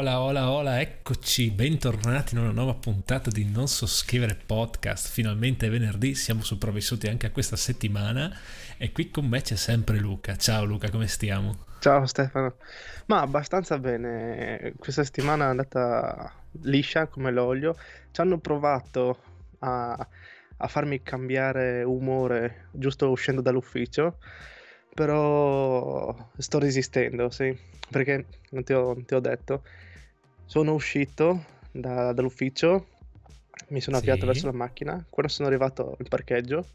Hola, hola, hola, eccoci, bentornati in una nuova puntata di Non so scrivere podcast. Finalmente è venerdì, siamo sopravvissuti anche a questa settimana e qui con me c'è sempre Luca. Ciao Luca, come stiamo? Ciao Stefano, ma abbastanza bene, questa settimana è andata liscia come l'olio, ci hanno provato a, a farmi cambiare umore giusto uscendo dall'ufficio, però sto resistendo, sì, perché non ti ho, non ti ho detto, sono uscito da- dall'ufficio, mi sono avviato verso la macchina, quando sono arrivato al parcheggio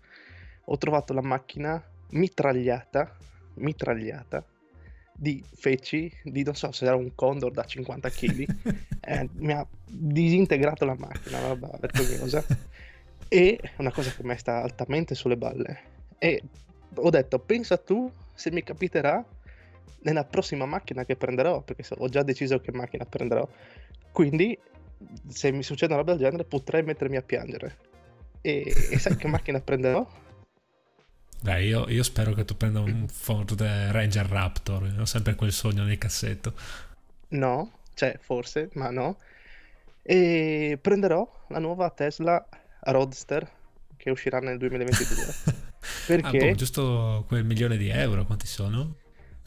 ho trovato la macchina mitragliata, mitragliata di feci, di non so se era un condor da 50 kg, eh, mi ha disintegrato la macchina, una roba vergognosa. E una cosa che mi sta altamente sulle balle. E ho detto, pensa tu se mi capiterà nella prossima macchina che prenderò, perché ho già deciso che macchina prenderò. Quindi, se mi succede una roba del genere, potrei mettermi a piangere. E, e sai che macchina prenderò? Dai, io, io, spero che tu prenda un Ford Ranger Raptor, ho sempre quel sogno nel cassetto. No, cioè forse, ma no. E prenderò la nuova Tesla Roadster che uscirà nel 2022. Perché? Ah, boh, giusto quel milione di euro, quanti sono?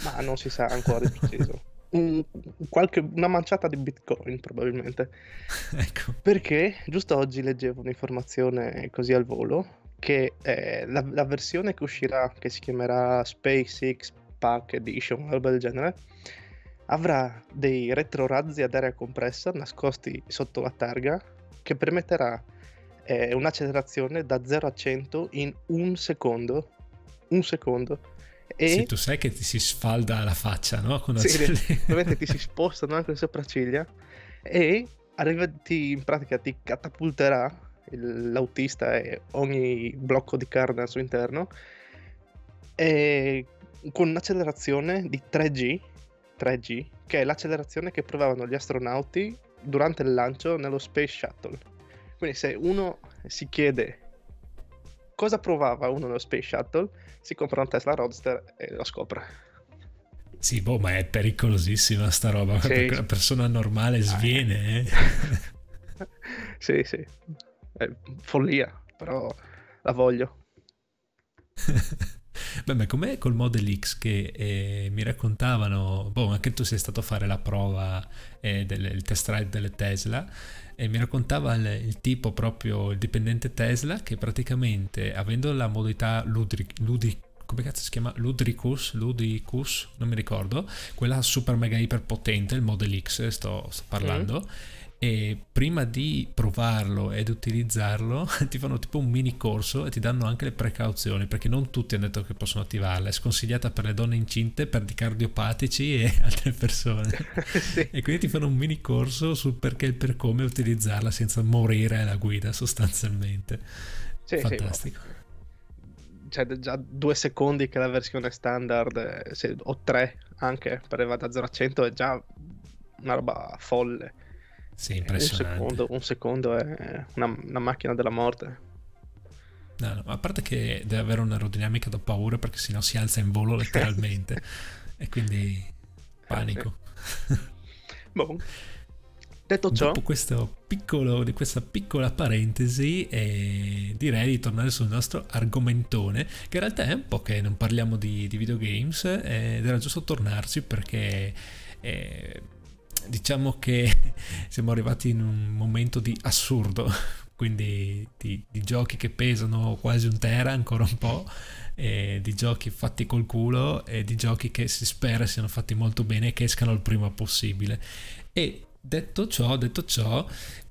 Ma non si sa ancora di preciso. Un, qualche, una manciata di bitcoin probabilmente. ecco. Perché giusto oggi leggevo un'informazione così al volo che eh, la, la, versione che uscirà, che si chiamerà SpaceX Pack Edition, una roba del genere, avrà dei retrorazzi ad aria compressa nascosti sotto la targa che permetterà eh, un'accelerazione da 0 a 100 in un secondo. Un secondo. E... Sì, tu sai che ti si sfalda la faccia, no? Quando sì, ovviamente ti si spostano anche le sopracciglia e arrivati in pratica ti catapulterà l'autista e ogni blocco di carne al suo interno e con un'accelerazione di 3G, 3G, che è l'accelerazione che provavano gli astronauti durante il lancio nello Space Shuttle. Quindi se uno si chiede cosa provava uno nello Space Shuttle, si compra un Tesla Roadster e lo scopre. Sì, boh, ma è pericolosissima sta roba, sì. perché una persona normale sviene. Eh. sì, sì è follia, però la voglio. Beh, ma com'è col Model X che eh, mi raccontavano, boh, anche tu sei stato a fare la prova eh, del test ride delle Tesla e mi raccontava il, il, tipo proprio, il dipendente Tesla che praticamente avendo la modalità ludic, ludic come cazzo si chiama? Ludricus, Ludicus, non mi ricordo, quella super mega iper potente, il Model X sto, sto parlando, mm e prima di provarlo ed utilizzarlo ti fanno tipo un mini corso e ti danno anche le precauzioni perché non tutti hanno detto che possono attivarla. È sconsigliata per le donne incinte per i cardiopatici e altre persone. Sì. e quindi ti fanno un mini corso sul perché e per come utilizzarla senza morire alla guida sostanzialmente. Sì, fantastico. Sì. C'è già due secondi che la versione standard, eh, se, o tre anche per arrivare da 0 a 100 è già una roba folle sì, impressionante. Un secondo, un secondo è una, una macchina della morte. No, no, a parte che deve avere un'aerodinamica da paura perché sennò si alza in volo letteralmente e quindi panico. boh. Detto ciò, dopo questo piccolo, di questa piccola parentesi, eh, direi di tornare sul nostro argomentone, che in realtà è un po' che non parliamo di, di videogames eh, ed era giusto tornarci perché eh, diciamo che siamo arrivati in un momento di assurdo, quindi di, di giochi che pesano quasi un tera ancora un po', di giochi fatti col culo e di giochi che si spera siano fatti molto bene e che escano il prima possibile. E detto ciò, detto ciò,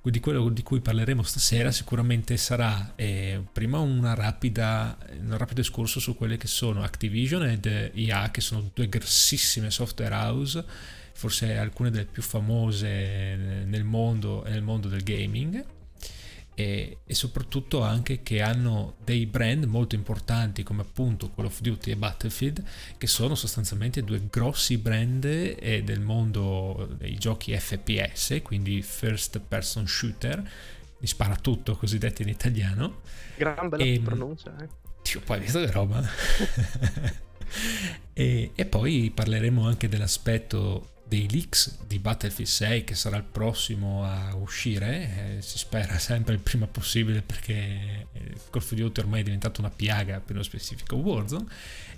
di quello di cui parleremo stasera sicuramente sarà eh, prima una rapida, un rapido escurso su quelle che sono Activision ed EA, che sono due grossissime software house forse alcune delle più famose nel mondo e nel mondo del gaming e, e, soprattutto anche che hanno dei brand molto importanti come appunto Call of Duty e Battlefield che sono sostanzialmente due grossi brand eh, del mondo dei giochi FPS quindi first person shooter mi spara tutto cosiddetto in italiano gran bella e, pronuncia eh. Dio, poi hai visto che roba e, e poi parleremo anche dell'aspetto dei leaks di Battlefield 6 che sarà il prossimo a uscire, eh, si spera sempre il prima possibile perché eh, Call of Duty ormai è diventato una piaga, per lo specifico Warzone,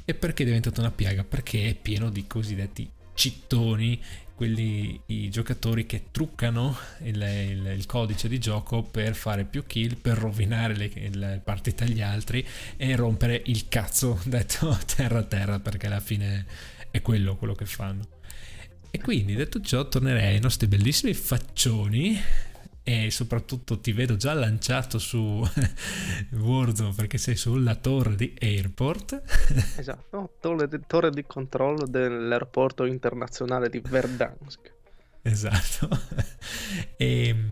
e perché è diventato una piaga? Perché è pieno di cosiddetti cittoni, quelli i giocatori che truccano il, il, il, codice di gioco per fare più kill, per rovinare le, le partite agli altri e rompere il cazzo detto terra a terra perché alla fine è quello quello che fanno. E quindi detto ciò tornerei ai nostri bellissimi faccioni e soprattutto ti vedo già lanciato su Warzone perché sei sulla torre di Airport. Esatto, torre di, torre di controllo dell'aeroporto internazionale di Verdansk. Esatto. e,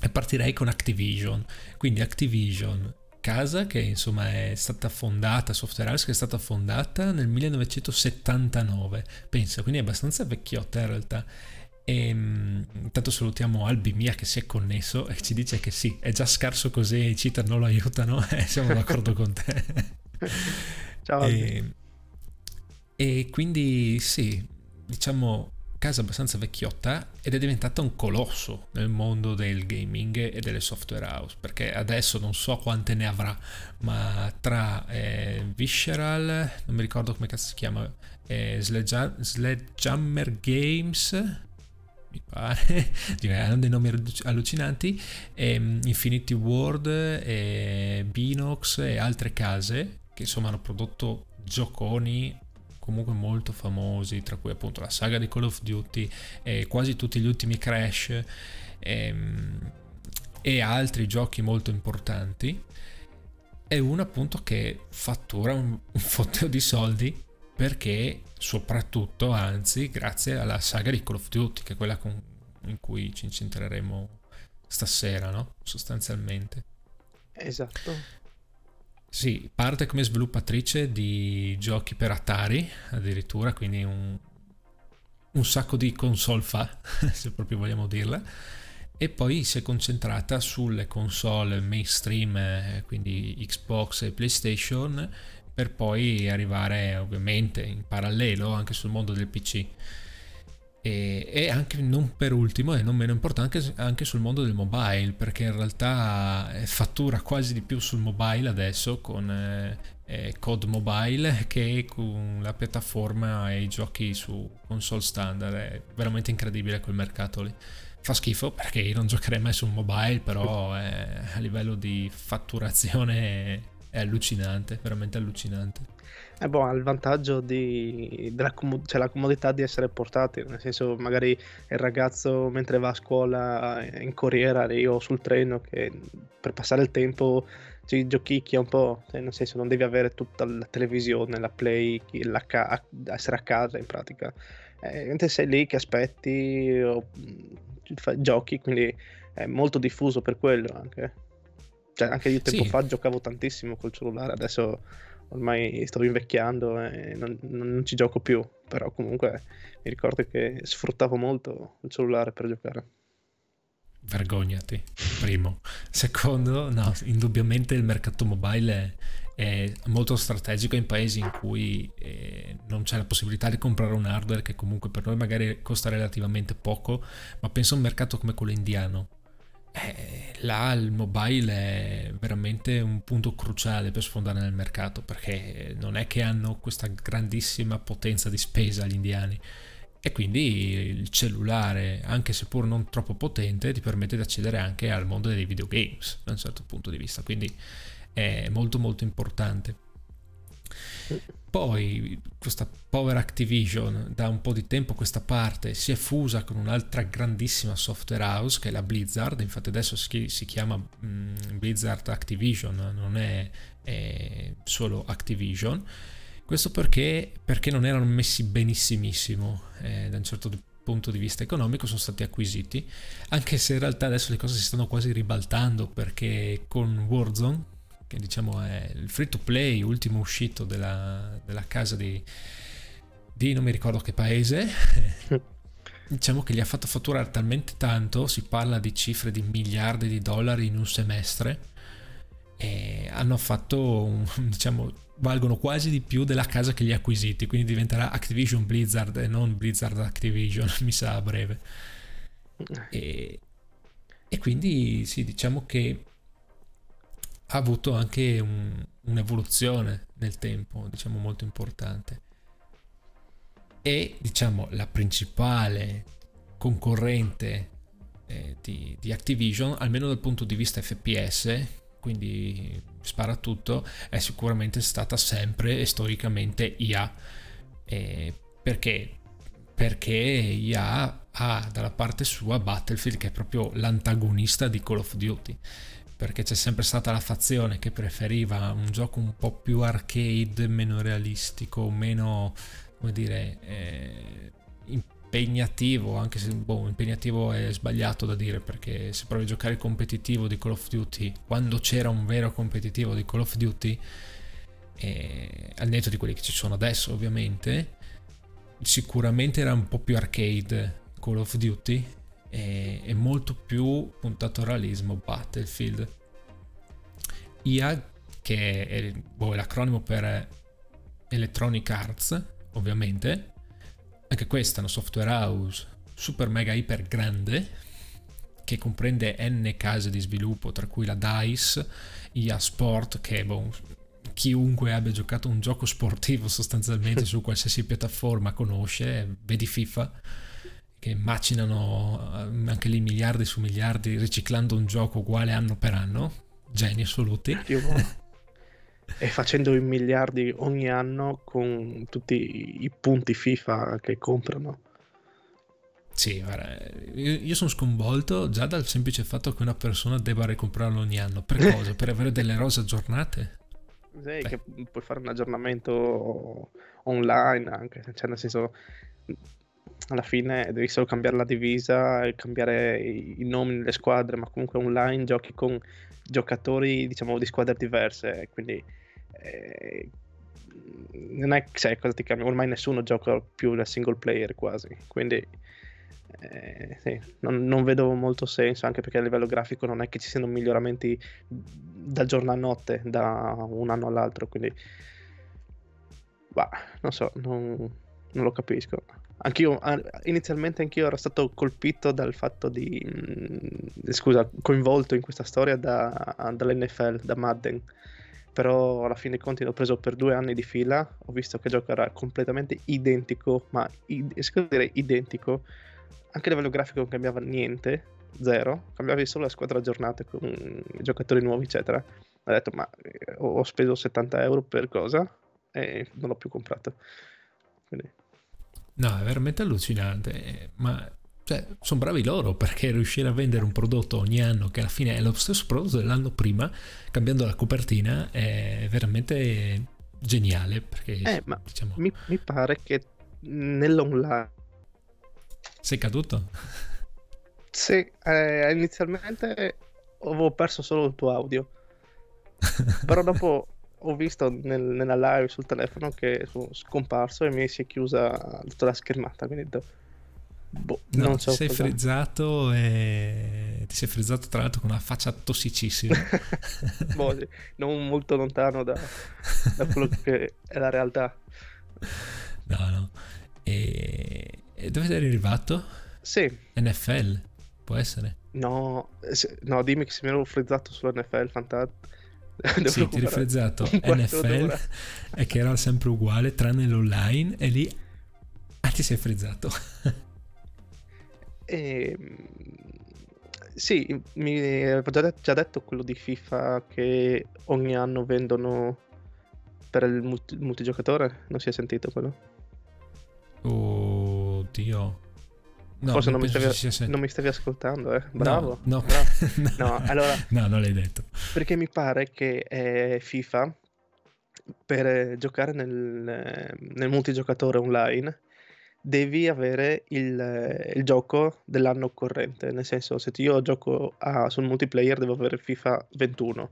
e partirei con Activision. Quindi Activision casa che insomma è stata fondata, Software House che è stata fondata nel 1979, pensa, quindi è abbastanza vecchiotta in realtà. E ehm, intanto salutiamo Albi Mia che si è connesso e ci dice che sì, è già scarso così, i cheater non lo aiutano e siamo d'accordo con te. Ciao. E, e quindi sì, diciamo casa abbastanza vecchiotta ed è diventata un colosso nel mondo del gaming e delle software house perché adesso non so quante ne avrà ma tra eh, Visceral non mi ricordo come cazzo si chiama eh, Sledgehammer Games mi pare, hanno dei nomi allucinanti, e ehm, Infinity World, e Binox e altre case che insomma hanno prodotto gioconi comunque molto famosi, tra cui appunto la saga di Call of Duty e quasi tutti gli ultimi Crash e, ehm, e altri giochi molto importanti. È uno appunto che fattura un, un fotteo di soldi perché soprattutto, anzi, grazie alla saga di Call of Duty, che è quella con, in cui ci incentreremo stasera, no? Sostanzialmente. Esatto. Sì, parte come sviluppatrice di giochi per Atari, addirittura, quindi un, un sacco di console fa, se proprio vogliamo dirla. E poi si è concentrata sulle console mainstream, eh, quindi Xbox e PlayStation, per poi arrivare ovviamente in parallelo anche sul mondo del PC e, e anche non per ultimo e non meno importante anche sul mondo del mobile perché in realtà eh, fattura quasi di più sul mobile adesso con eh, eh, Code Mobile che con la piattaforma e i giochi su console standard è veramente incredibile quel mercato lì fa schifo perché io non giocherei mai su mobile però eh, a livello di fatturazione è allucinante, veramente allucinante. Eh boh, ha il vantaggio di, della com- cioè la comodità di essere portati, nel senso magari il ragazzo mentre va a scuola in corriera o sul treno che per passare il tempo ci giochicchia un po', cioè nel senso non devi avere tutta la televisione, la play, la ca- essere a casa in pratica. Eh, mentre sei lì che aspetti o giochi, quindi è molto diffuso per quello anche. Cioè, anche io tempo sì. fa giocavo tantissimo col cellulare, adesso ormai sto invecchiando e non, non, ci gioco più, però comunque mi ricordo che sfruttavo molto il cellulare per giocare. Vergognati, primo. Secondo, no, indubbiamente il mercato mobile è, è molto strategico in paesi in cui eh, non c'è la possibilità di comprare un hardware che comunque per noi magari costa relativamente poco, ma penso a un mercato come quello indiano eh, là il mobile è veramente un punto cruciale per sfondare nel mercato perché non è che hanno questa grandissima potenza di spesa gli indiani e quindi il cellulare, anche seppur non troppo potente, ti permette di accedere anche al mondo dei videogames da un certo punto di vista, quindi è molto molto importante. Poi questa Power Activision da un po' di tempo a questa parte si è fusa con un'altra grandissima software house che è la Blizzard, infatti adesso si, si chiama mm, Blizzard Activision, non è, è, solo Activision. Questo perché, perché non erano messi benissimissimo eh, da un certo punto di vista economico, sono stati acquisiti, anche se in realtà adesso le cose si stanno quasi ribaltando perché con Warzone che diciamo è il free to play ultimo uscito della, della casa di, di non mi ricordo che paese. diciamo che gli ha fatto fatturare talmente tanto, si parla di cifre di miliardi di dollari in un semestre, e hanno fatto, diciamo, valgono quasi di più della casa che li ha acquisiti, quindi diventerà Activision Blizzard e non Blizzard Activision, mi sa a breve. E, e quindi sì, diciamo che ha avuto anche un, un'evoluzione nel tempo, diciamo molto importante. E diciamo la principale concorrente eh, di, di, Activision, almeno dal punto di vista FPS, quindi spara tutto, è sicuramente stata sempre e storicamente IA. Eh, perché? Perché IA ha dalla parte sua Battlefield che è proprio l'antagonista di Call of Duty perché c'è sempre stata la fazione che preferiva un gioco un po' più arcade, meno realistico, meno, come dire, eh, impegnativo, anche se boh, impegnativo è sbagliato da dire, perché se provi a giocare il competitivo di Call of Duty, quando c'era un vero competitivo di Call of Duty, eh, al netto di quelli che ci sono adesso ovviamente, sicuramente era un po' più arcade Call of Duty e, e molto più puntato al realismo Battlefield. IA, che è, boh, è l'acronimo per Electronic Arts, ovviamente, anche questa è una software house super mega iper grande che comprende n case di sviluppo, tra cui la DICE, IA Sport, che boh, chiunque abbia giocato un gioco sportivo sostanzialmente su qualsiasi piattaforma conosce, vedi FIFA che macinano eh, anche lì miliardi su miliardi riciclando un gioco uguale anno per anno, geni assoluti. e facendo i miliardi ogni anno con tutti i punti FIFA che comprano. Sì, guarda, io, sono sconvolto già dal semplice fatto che una persona debba ricomprarlo ogni anno. Per cosa? per avere delle rose aggiornate? Sì, che puoi fare un aggiornamento online anche, cioè nel senso alla fine devi solo cambiare la divisa cambiare i, nomi delle squadre, ma comunque online giochi con giocatori diciamo di squadre diverse, quindi eh, non è sai cosa ti cambia, ormai nessuno gioca più da single player quasi, quindi eh, sì, non, non, vedo molto senso anche perché a livello grafico non è che ci siano miglioramenti da giorno a notte, da un anno all'altro, quindi bah, non so, non, non lo capisco. Anch'io, inizialmente anch'io ero stato colpito dal fatto di, mh, scusa, coinvolto in questa storia da, dall'NFL, da Madden. Però alla fine dei conti l'ho preso per due anni di fila, ho visto che il gioco era completamente identico, ma scusa dire identico, anche a livello grafico non cambiava niente, zero, cambiavi solo la squadra aggiornata con i giocatori nuovi, eccetera. Ho detto, ma eh, ho speso 70 euro per cosa? E non l'ho più comprato. Quindi No, è veramente allucinante, ma cioè, sono bravi loro perché riuscire a vendere un prodotto ogni anno che alla fine è lo stesso prodotto dell'anno prima, cambiando la copertina, è veramente geniale. Perché, eh, ma diciamo... mi, mi pare che nell'online... Sei caduto? Sì, eh, inizialmente avevo perso solo il tuo audio, però dopo ho visto nel, nella live sul telefono che sono scomparso e mi si è chiusa tutta la schermata. Quindi ho detto, boh, no, non so. Ti sei frizzato e ti sei frizzato tra l'altro con una faccia tossicissima. boh, sì, non molto lontano da, da quello che è la realtà. No, no. E, e dove sei arrivato? Sì. NFL, può essere? No, no dimmi che se mi ero frizzato sull'NFL, fantastico sì, ti rifrizzato NFL e che era sempre uguale tranne l'online e lì ah, ti sei frizzato. e, ehm, sì, mi avevo già, già detto quello di FIFA che ogni anno vendono per il multi- multigiocatore, non si è sentito quello? Oddio. No, Forse non, mi stavi, non, mi stavi, ascoltando, eh? Bravo. No, no. Bravo. no allora, no, non l'hai detto. Perché mi pare che eh, FIFA, per eh, giocare nel, nel, multigiocatore online, devi avere il, il, gioco dell'anno corrente. Nel senso, se io gioco a, sul multiplayer, devo avere FIFA 21.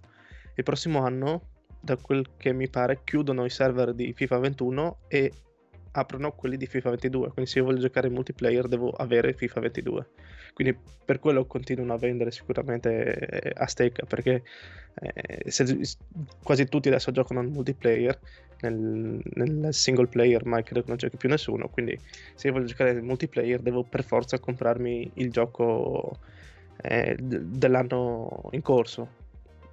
Il prossimo anno, da quel che mi pare, chiudono i server di FIFA 21 e aprono quelli di FIFA 22, quindi se io voglio giocare in multiplayer devo avere FIFA 22. Quindi per quello continuano a vendere sicuramente eh, a stecca, perché eh, se, quasi tutti adesso giocano in multiplayer, nel, nel, single player ormai credo che non giochi più nessuno, quindi se io voglio giocare in multiplayer devo per forza comprarmi il gioco eh, dell'anno in corso.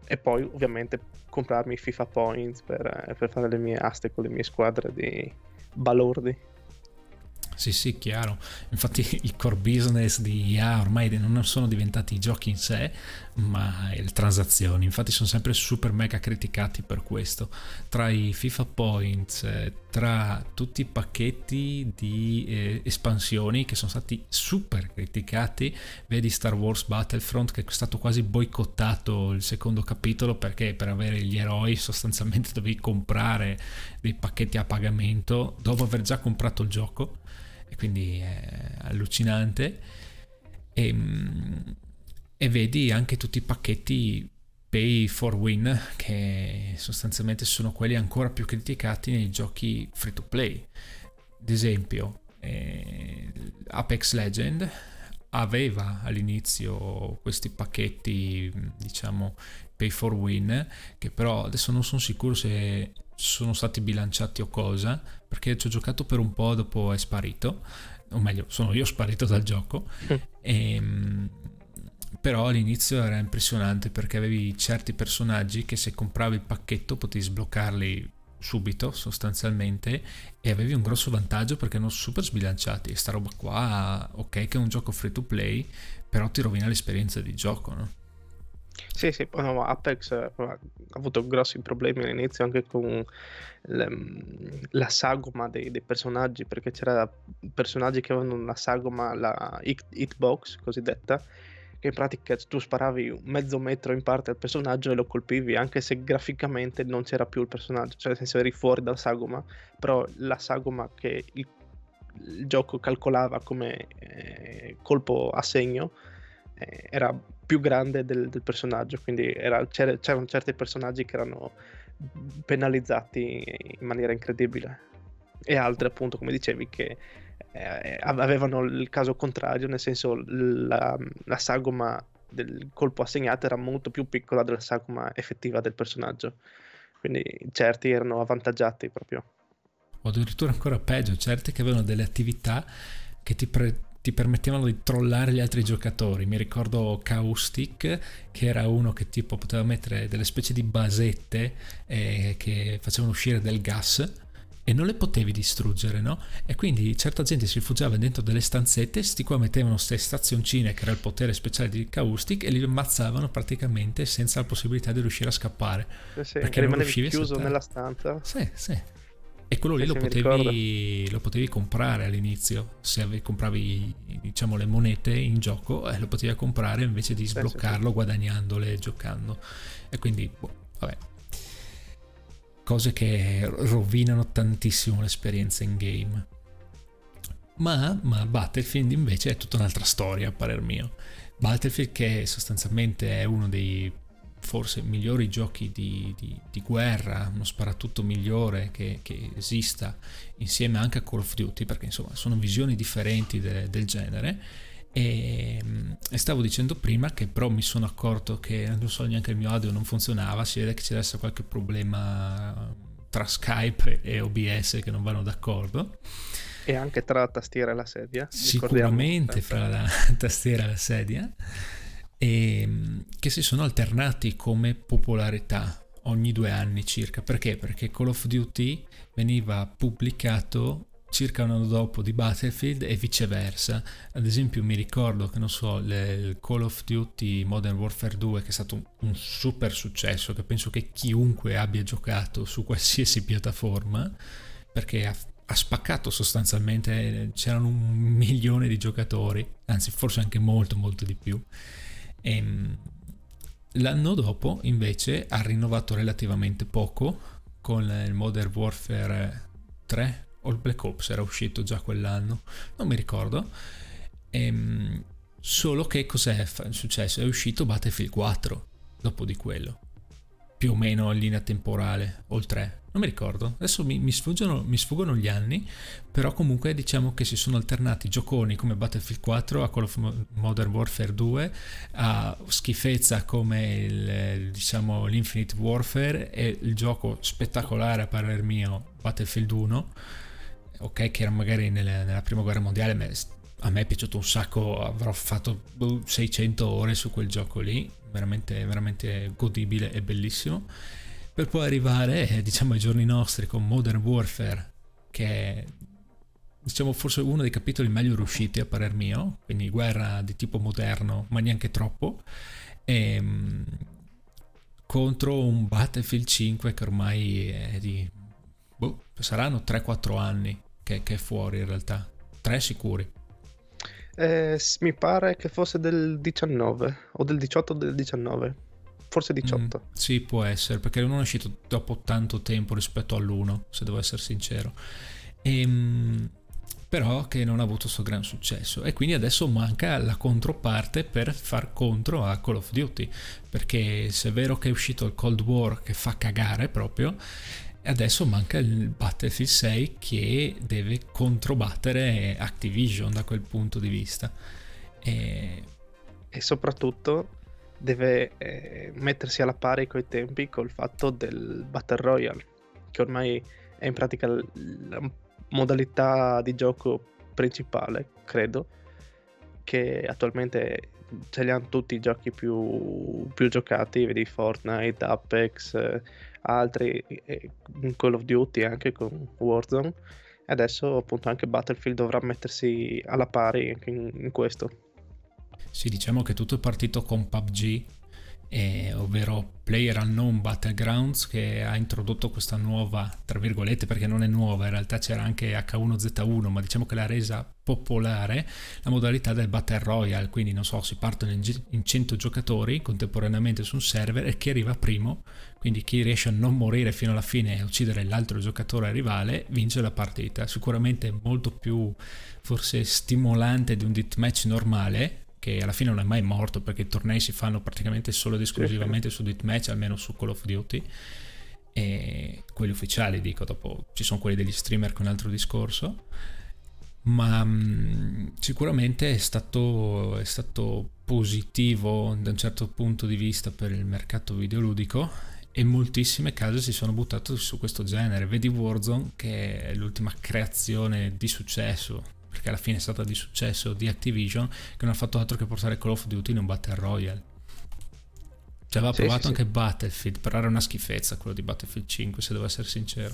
E poi ovviamente comprarmi FIFA Points per, per fare le mie aste con le mie squadre di valor de. Sì, sì, chiaro. Infatti il core business di IA ormai non sono diventati i giochi in sé, ma le transazioni. Infatti sono sempre super mega criticati per questo. Tra i FIFA Points, eh, tra tutti i pacchetti di eh, espansioni che sono stati super criticati, vedi Star Wars Battlefront che è stato quasi boicottato il secondo capitolo perché per avere gli eroi sostanzialmente dovevi comprare dei pacchetti a pagamento dopo aver già comprato il gioco e quindi è allucinante. E, ehm, e vedi anche tutti i pacchetti pay for win che sostanzialmente sono quelli ancora più criticati nei giochi free to play. Ad esempio, eh, Apex Legend aveva all'inizio questi pacchetti, diciamo, pay for win, che però adesso non sono sicuro se sono stati bilanciati o cosa, perché ci ho giocato per un po', dopo è sparito, o meglio, sono io sparito dal gioco. Mm. e, ehm, però all'inizio era impressionante perché avevi certi personaggi che se compravi il pacchetto potevi sbloccarli subito sostanzialmente e avevi un grosso vantaggio perché erano super sbilanciati e sta roba qua ok che è un gioco free to play però ti rovina l'esperienza di gioco no? Sì, sì, no, Apex eh, ha avuto grossi problemi all'inizio anche con la sagoma dei, dei, personaggi, perché c'era personaggi che avevano una sagoma, la hit, hitbox cosiddetta, che in pratica tu sparavi mezzo metro in parte al personaggio e lo colpivi, anche se graficamente non c'era più il personaggio, cioè nel senso eri fuori dalla sagoma, però la sagoma che il, il gioco calcolava come eh, colpo a segno eh, era più grande del, del personaggio, quindi era, c'erano certi personaggi che erano penalizzati in maniera incredibile. E altri appunto come dicevi che eh, avevano il caso contrario nel senso la, la sagoma del colpo assegnato era molto più piccola della sagoma effettiva del personaggio. Quindi certi erano avvantaggiati proprio. O addirittura ancora peggio certi che avevano delle attività che ti, pre- ti permettevano di trollare gli altri giocatori. Mi ricordo Caustic, che era uno che tipo poteva mettere delle specie di basette eh, che facevano uscire del gas e non le potevi distruggere, no? E quindi certa gente si rifugiava dentro delle stanzette, sti qua mettevano queste stazioncine che era il potere speciale di Caustic e li ammazzavano praticamente senza la possibilità di riuscire a scappare. Sì, perché non riuscivi chiuso nella stanza. Sì, sì. E quello lì lo potevi, lo potevi, comprare all'inizio, se avevi, compravi diciamo, le monete in gioco, eh, lo potevi comprare invece di sbloccarlo guadagnandole giocando. E quindi, boh, vabbè. Cose che rovinano tantissimo l'esperienza in game. Ma, ma Battlefield invece è tutta un'altra storia, a parer mio. Battlefield che sostanzialmente è uno dei forse migliori giochi di, di, di guerra, uno sparatutto migliore che, che, esista insieme anche a Call of Duty, perché insomma sono visioni differenti de, del genere. E, e, stavo dicendo prima che però mi sono accorto che non so neanche il mio audio non funzionava, si vede che c'è adesso qualche problema tra Skype e OBS che non vanno d'accordo. E anche tra la tastiera e la sedia. Sicuramente fra la tastiera e la sedia e ehm, che si sono alternati come popolarità ogni due anni circa. Perché? Perché Call of Duty veniva pubblicato circa un anno dopo di Battlefield e viceversa. Ad esempio mi ricordo che non so, il Call of Duty Modern Warfare 2 che è stato un, un, super successo, che penso che chiunque abbia giocato su qualsiasi piattaforma, perché ha, ha spaccato sostanzialmente, c'erano un milione di giocatori, anzi forse anche molto molto di più. E, ehm, l'anno dopo invece ha rinnovato relativamente poco con il Modern Warfare 3 o il Black Ops era uscito già quell'anno, non mi ricordo. Ehm, solo che cos'è successo? È uscito Battlefield 4 dopo di quello più o meno in linea temporale, oltre non mi ricordo, adesso mi, mi, sfuggono, mi, sfuggono, gli anni, però comunque diciamo che si sono alternati gioconi come Battlefield 4 a Call of Modern Warfare 2, a schifezza come il, diciamo, l'Infinite Warfare e il gioco spettacolare a parer mio Battlefield 1, ok che era magari nelle, nella prima guerra mondiale, ma a me è piaciuto un sacco, avrò fatto 600 ore su quel gioco lì, veramente, veramente godibile e bellissimo. Per poi arrivare eh, diciamo ai giorni nostri con Modern Warfare che è diciamo forse uno dei capitoli meglio riusciti a parer mio quindi guerra di tipo moderno ma neanche troppo e, ehm, contro un Battlefield 5 che ormai è di boh, saranno 3-4 anni che, che, è fuori in realtà. 3 sicuri. Eh, mi pare che fosse del 19 o del 18 o del 19 forse 18. Mm, sì, può essere, perché non è uscito dopo tanto tempo rispetto all'1, se devo essere sincero. E, ehm, però che non ha avuto questo gran successo. E quindi adesso manca la controparte per far contro a Call of Duty. Perché se è vero che è uscito il Cold War che fa cagare proprio adesso manca il Battlefield 6 che deve controbattere Activision da quel punto di vista. E, e soprattutto deve eh, mettersi alla pari coi tempi col fatto del Battle Royale, che ormai è in pratica la modalità di gioco principale, credo, che attualmente ce li hanno tutti i giochi più, più giocati, vedi Fortnite, Apex, eh, altri, eh, Call of Duty anche con Warzone. E adesso appunto anche Battlefield dovrà mettersi alla pari in, in questo. Sì, diciamo che tutto è partito con PUBG, eh, ovvero Player Unknown Battlegrounds, che ha introdotto questa nuova, tra virgolette, perché non è nuova, in realtà c'era anche H1Z1, ma diciamo che l'ha resa popolare la modalità del Battle Royale, quindi non so, si partono in, in 100 giocatori contemporaneamente su un server e chi arriva primo, quindi chi riesce a non morire fino alla fine e uccidere l'altro giocatore rivale, vince la partita. Sicuramente molto più forse stimolante di un deathmatch normale, che alla fine non è mai morto perché i tornei si fanno praticamente solo ed esclusivamente su Deathmatch, almeno su Call of Duty. E quelli ufficiali, dico, dopo ci sono quelli degli streamer con altro discorso. Ma mh, mm, sicuramente è stato, è stato positivo da un certo punto di vista per il mercato videoludico e moltissime case si sono buttate su questo genere. Vedi Warzone che è l'ultima creazione di successo perché alla fine è stata di successo di Activision, che non ha fatto altro che portare Call of Duty in un Battle Royale. Cioè aveva sì, provato sì, anche sì. Battlefield, però era una schifezza quello di Battlefield 5, se devo essere sincero.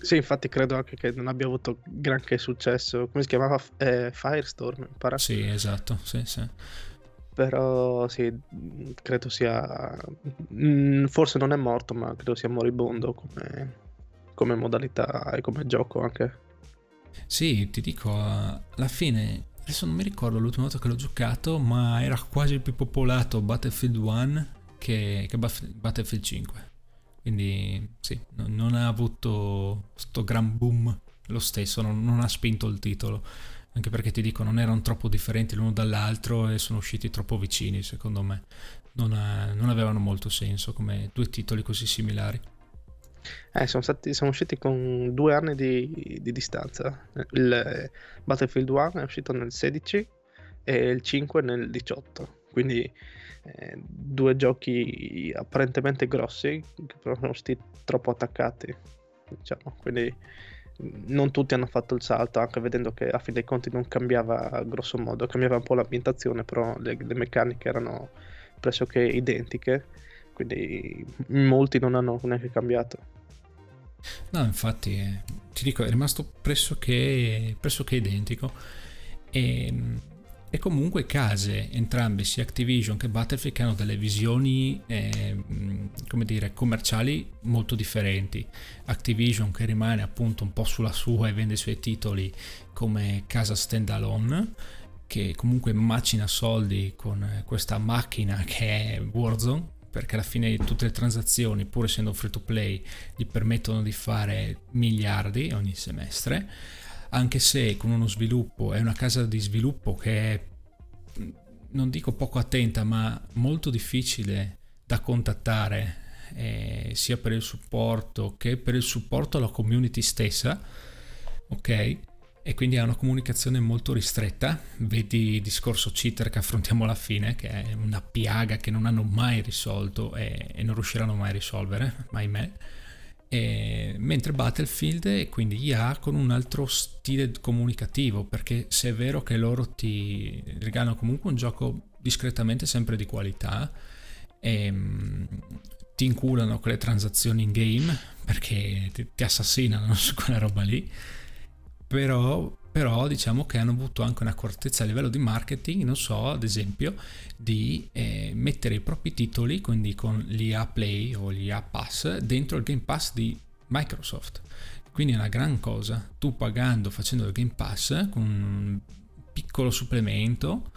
Sì, infatti credo anche che non abbia avuto granché successo. Come si chiamava? Eh, Firestorm, pare. Sì, esatto, sì, sì. Però sì, credo sia... Mm, forse non è morto, ma credo sia moribondo come, come modalità e come gioco anche. Sì, ti dico, alla fine, adesso non mi ricordo l'ultima volta che l'ho giocato, ma era quasi più popolato Battlefield 1 che, che Battlefield 5. Quindi sì, non ha avuto questo gran boom lo stesso, non, non ha spinto il titolo. Anche perché ti dico non erano troppo differenti l'uno dall'altro e sono usciti troppo vicini secondo me. Non, ha, non, avevano molto senso come due titoli così similari eh, sono, stati, sono usciti con due anni di, di distanza. Il Battlefield 1 è uscito nel 16 e il 5 nel 18. Quindi eh, due giochi apparentemente grossi che però sono stati troppo attaccati. Diciamo. Quindi non tutti hanno fatto il salto, anche vedendo che a fin dei conti non cambiava grosso modo, cambiava un po' l'ambientazione, però le, le meccaniche erano pressoché identiche quindi molti non hanno neanche cambiato. No, infatti, eh, ti dico, è rimasto pressoché, pressoché identico. E, e, comunque case, entrambe, sia Activision che Battlefield, che hanno delle visioni, eh, come dire, commerciali molto differenti. Activision che rimane appunto un po' sulla sua e vende i suoi titoli come casa standalone, che comunque macina soldi con questa macchina che è Warzone, perché alla fine tutte le transazioni, pur essendo free to play, gli permettono di fare miliardi ogni semestre, anche se con uno sviluppo, è una casa di sviluppo che è, non dico poco attenta, ma molto difficile da contattare eh, sia per il supporto che per il supporto alla community stessa, ok? E quindi ha una comunicazione molto ristretta. Vedi il discorso cheater che affrontiamo alla fine, che è una piaga che non hanno mai risolto e, e non riusciranno mai a risolvere, ahimè. E, mentre Battlefield è quindi IA con un altro stile comunicativo, perché se è vero che loro ti regalano comunque un gioco discretamente sempre di qualità, e, ehm, ti inculano con le transazioni in game perché ti, ti assassinano su quella roba lì però, però, diciamo che hanno avuto anche un'accortezza a livello di marketing, non so, ad esempio, di eh, mettere i propri titoli, quindi con l'IA Play o l'IA Pass, dentro il Game Pass di Microsoft. Quindi è una gran cosa. Tu pagando, facendo il Game Pass, con un piccolo supplemento,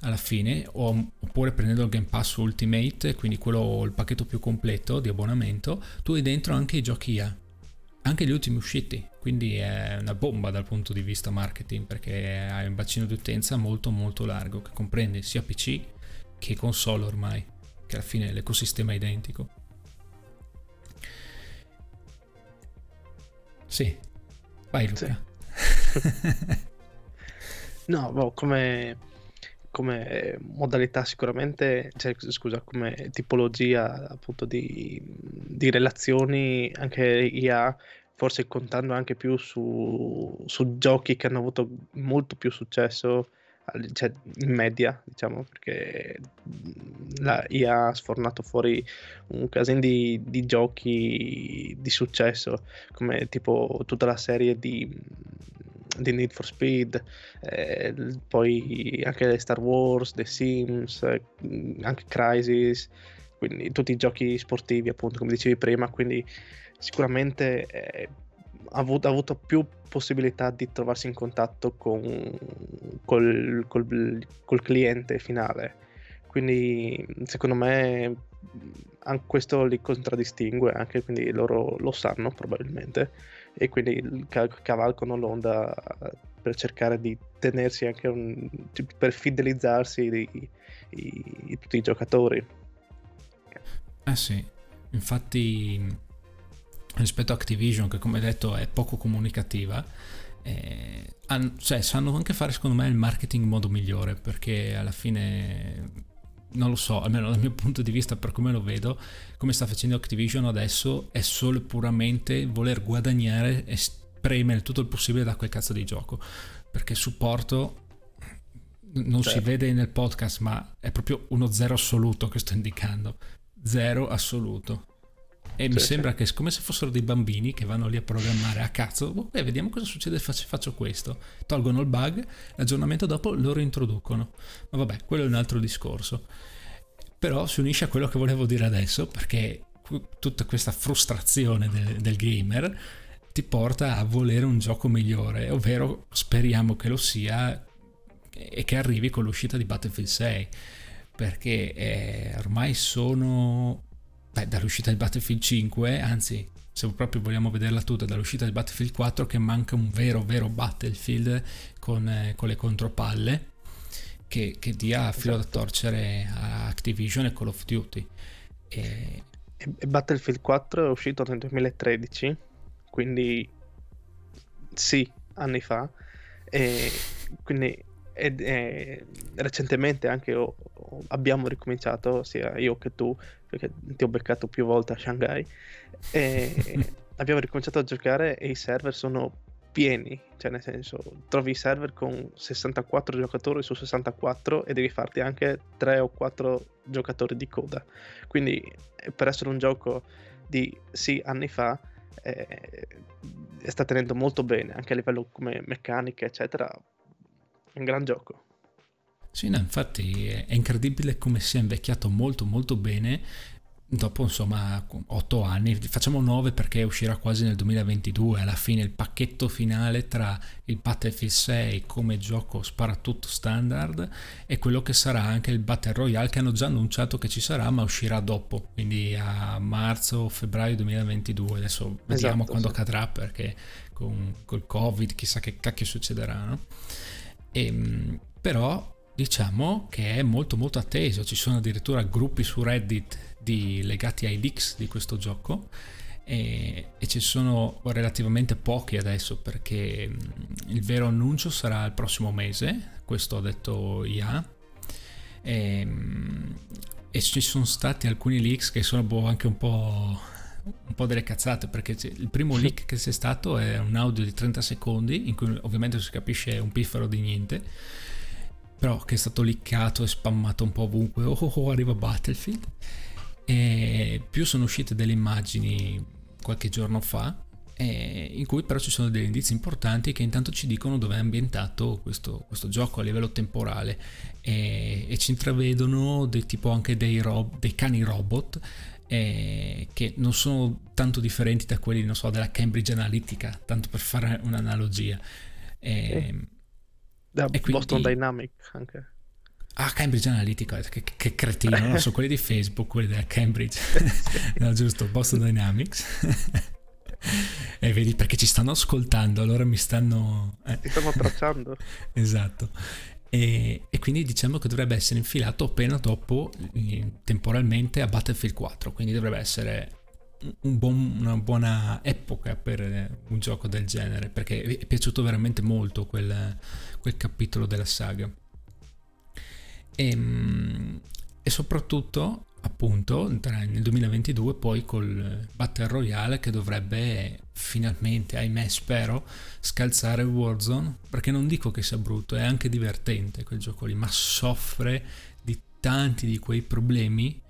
alla fine, oppure prendendo il Game Pass Ultimate, quindi quello, il pacchetto più completo di abbonamento, tu hai dentro anche i giochi IA, anche gli ultimi usciti, quindi è una bomba dal punto di vista marketing perché hai un bacino di utenza molto molto largo che comprende sia PC che console ormai, che alla fine l'ecosistema è identico. Sì, vai Luca. Sì. no, boh, come come modalità sicuramente, cioè, scusa, come tipologia appunto di, di relazioni anche IA, forse contando anche più su, su giochi che hanno avuto molto più successo cioè, in media, diciamo, perché la IA ha sfornato fuori un casino di, di, giochi di successo, come tipo tutta la serie di di Need for Speed, eh, poi anche Star Wars, The Sims, eh, anche Crisis, quindi tutti i giochi sportivi appunto come dicevi prima, quindi sicuramente eh, ha, avuto, ha, avuto, più possibilità di trovarsi in contatto con, col, col, col cliente finale, quindi secondo me questo li contraddistingue anche quindi loro lo sanno probabilmente e quindi cavalcano l'onda per cercare di tenersi anche un, per fidelizzarsi di, tutti i giocatori. Eh sì, infatti rispetto a Activision che come detto è poco comunicativa, eh, cioè, sanno anche fare secondo me il marketing in modo migliore perché alla fine non lo so, almeno dal mio punto di vista, per come lo vedo, come sta facendo Activision adesso è solo puramente voler guadagnare e spremere tutto il possibile da quel cazzo di gioco. Perché supporto non certo. si vede nel podcast, ma è proprio uno zero assoluto che sto indicando. Zero assoluto. E sì, mi sembra sì. che è come se fossero dei bambini che vanno lì a programmare a cazzo. Oh, beh, vediamo cosa succede se faccio questo. Tolgono il bug, l'aggiornamento dopo lo reintroducono. Ma vabbè, quello è un altro discorso. Però si unisce a quello che volevo dire adesso, perché tutta questa frustrazione del, del gamer ti porta a volere un gioco migliore, ovvero speriamo che lo sia e che arrivi con l'uscita di Battlefield 6 perché eh, ormai sono beh, dall'uscita di Battlefield 5, anzi se proprio vogliamo vederla tutta, dall'uscita di Battlefield 4 che manca un vero vero Battlefield con, eh, con le contropalle che, che dia filo esatto. da torcere a Activision e Call of Duty. E... e Battlefield 4 è uscito nel 2013, quindi sì, anni fa, e quindi ed, eh, recentemente anche ho, ho, abbiamo ricominciato, sia io che tu, perché ti ho beccato più volte a Shanghai, e abbiamo ricominciato a giocare e i server sono pieni, cioè nel senso trovi i server con 64 giocatori su 64 e devi farti anche 3 o 4 giocatori di coda. Quindi eh, per essere un gioco di sì anni fa eh, sta tenendo molto bene anche a livello come meccanica eccetera un gran gioco. Sì, no, infatti è incredibile come sia invecchiato molto molto bene dopo insomma 8 anni, facciamo 9 perché uscirà quasi nel 2022, alla fine il pacchetto finale tra il Battlefield 6 come gioco sparatutto standard e quello che sarà anche il Battle Royale che hanno già annunciato che ci sarà ma uscirà dopo, quindi a marzo febbraio 2022, adesso vediamo esatto, quando sì. cadrà perché con col covid chissà che cacchio succederà, no? E, ehm, però diciamo che è molto molto atteso, ci sono addirittura gruppi su Reddit di, legati ai leaks di questo gioco e, e, ci sono relativamente pochi adesso perché il vero annuncio sarà il prossimo mese, questo ha detto IA. E, e ci sono stati alcuni leaks che sono boh, anche un po', un po' delle cazzate perché il primo leak che c'è stato è un audio di 30 secondi in cui ovviamente si capisce un piffero di niente però che è stato liccato e spammato un po' ovunque. Oh, oh, oh arriva Battlefield. E più sono uscite delle immagini qualche giorno fa in cui però ci sono degli indizi importanti che intanto ci dicono dove è ambientato questo, questo gioco a livello temporale. E, e ci intravedono dei, tipo anche dei, rob, dei cani robot eh, che non sono tanto differenti da quelli non so, della Cambridge Analytica tanto per fare un'analogia eh, da e quindi, Boston Dynamic anche Ah, Cambridge Analytica, che, che cretino, non so, quelli di Facebook, quelli della Cambridge, no, giusto, Boston Dynamics. e vedi perché ci stanno ascoltando, allora mi stanno... Eh. Ti stanno tracciando. esatto. E, e, quindi diciamo che dovrebbe essere infilato appena dopo, temporalmente, a Battlefield 4, quindi dovrebbe essere un buon, una buona epoca per un gioco del genere, perché è piaciuto veramente molto quel, quel capitolo della saga. E, ehm, e soprattutto appunto nel 2022 poi col Battle Royale che dovrebbe finalmente, ahimè spero, scalzare Warzone perché non dico che sia brutto, è anche divertente quel gioco lì, ma soffre di tanti di quei problemi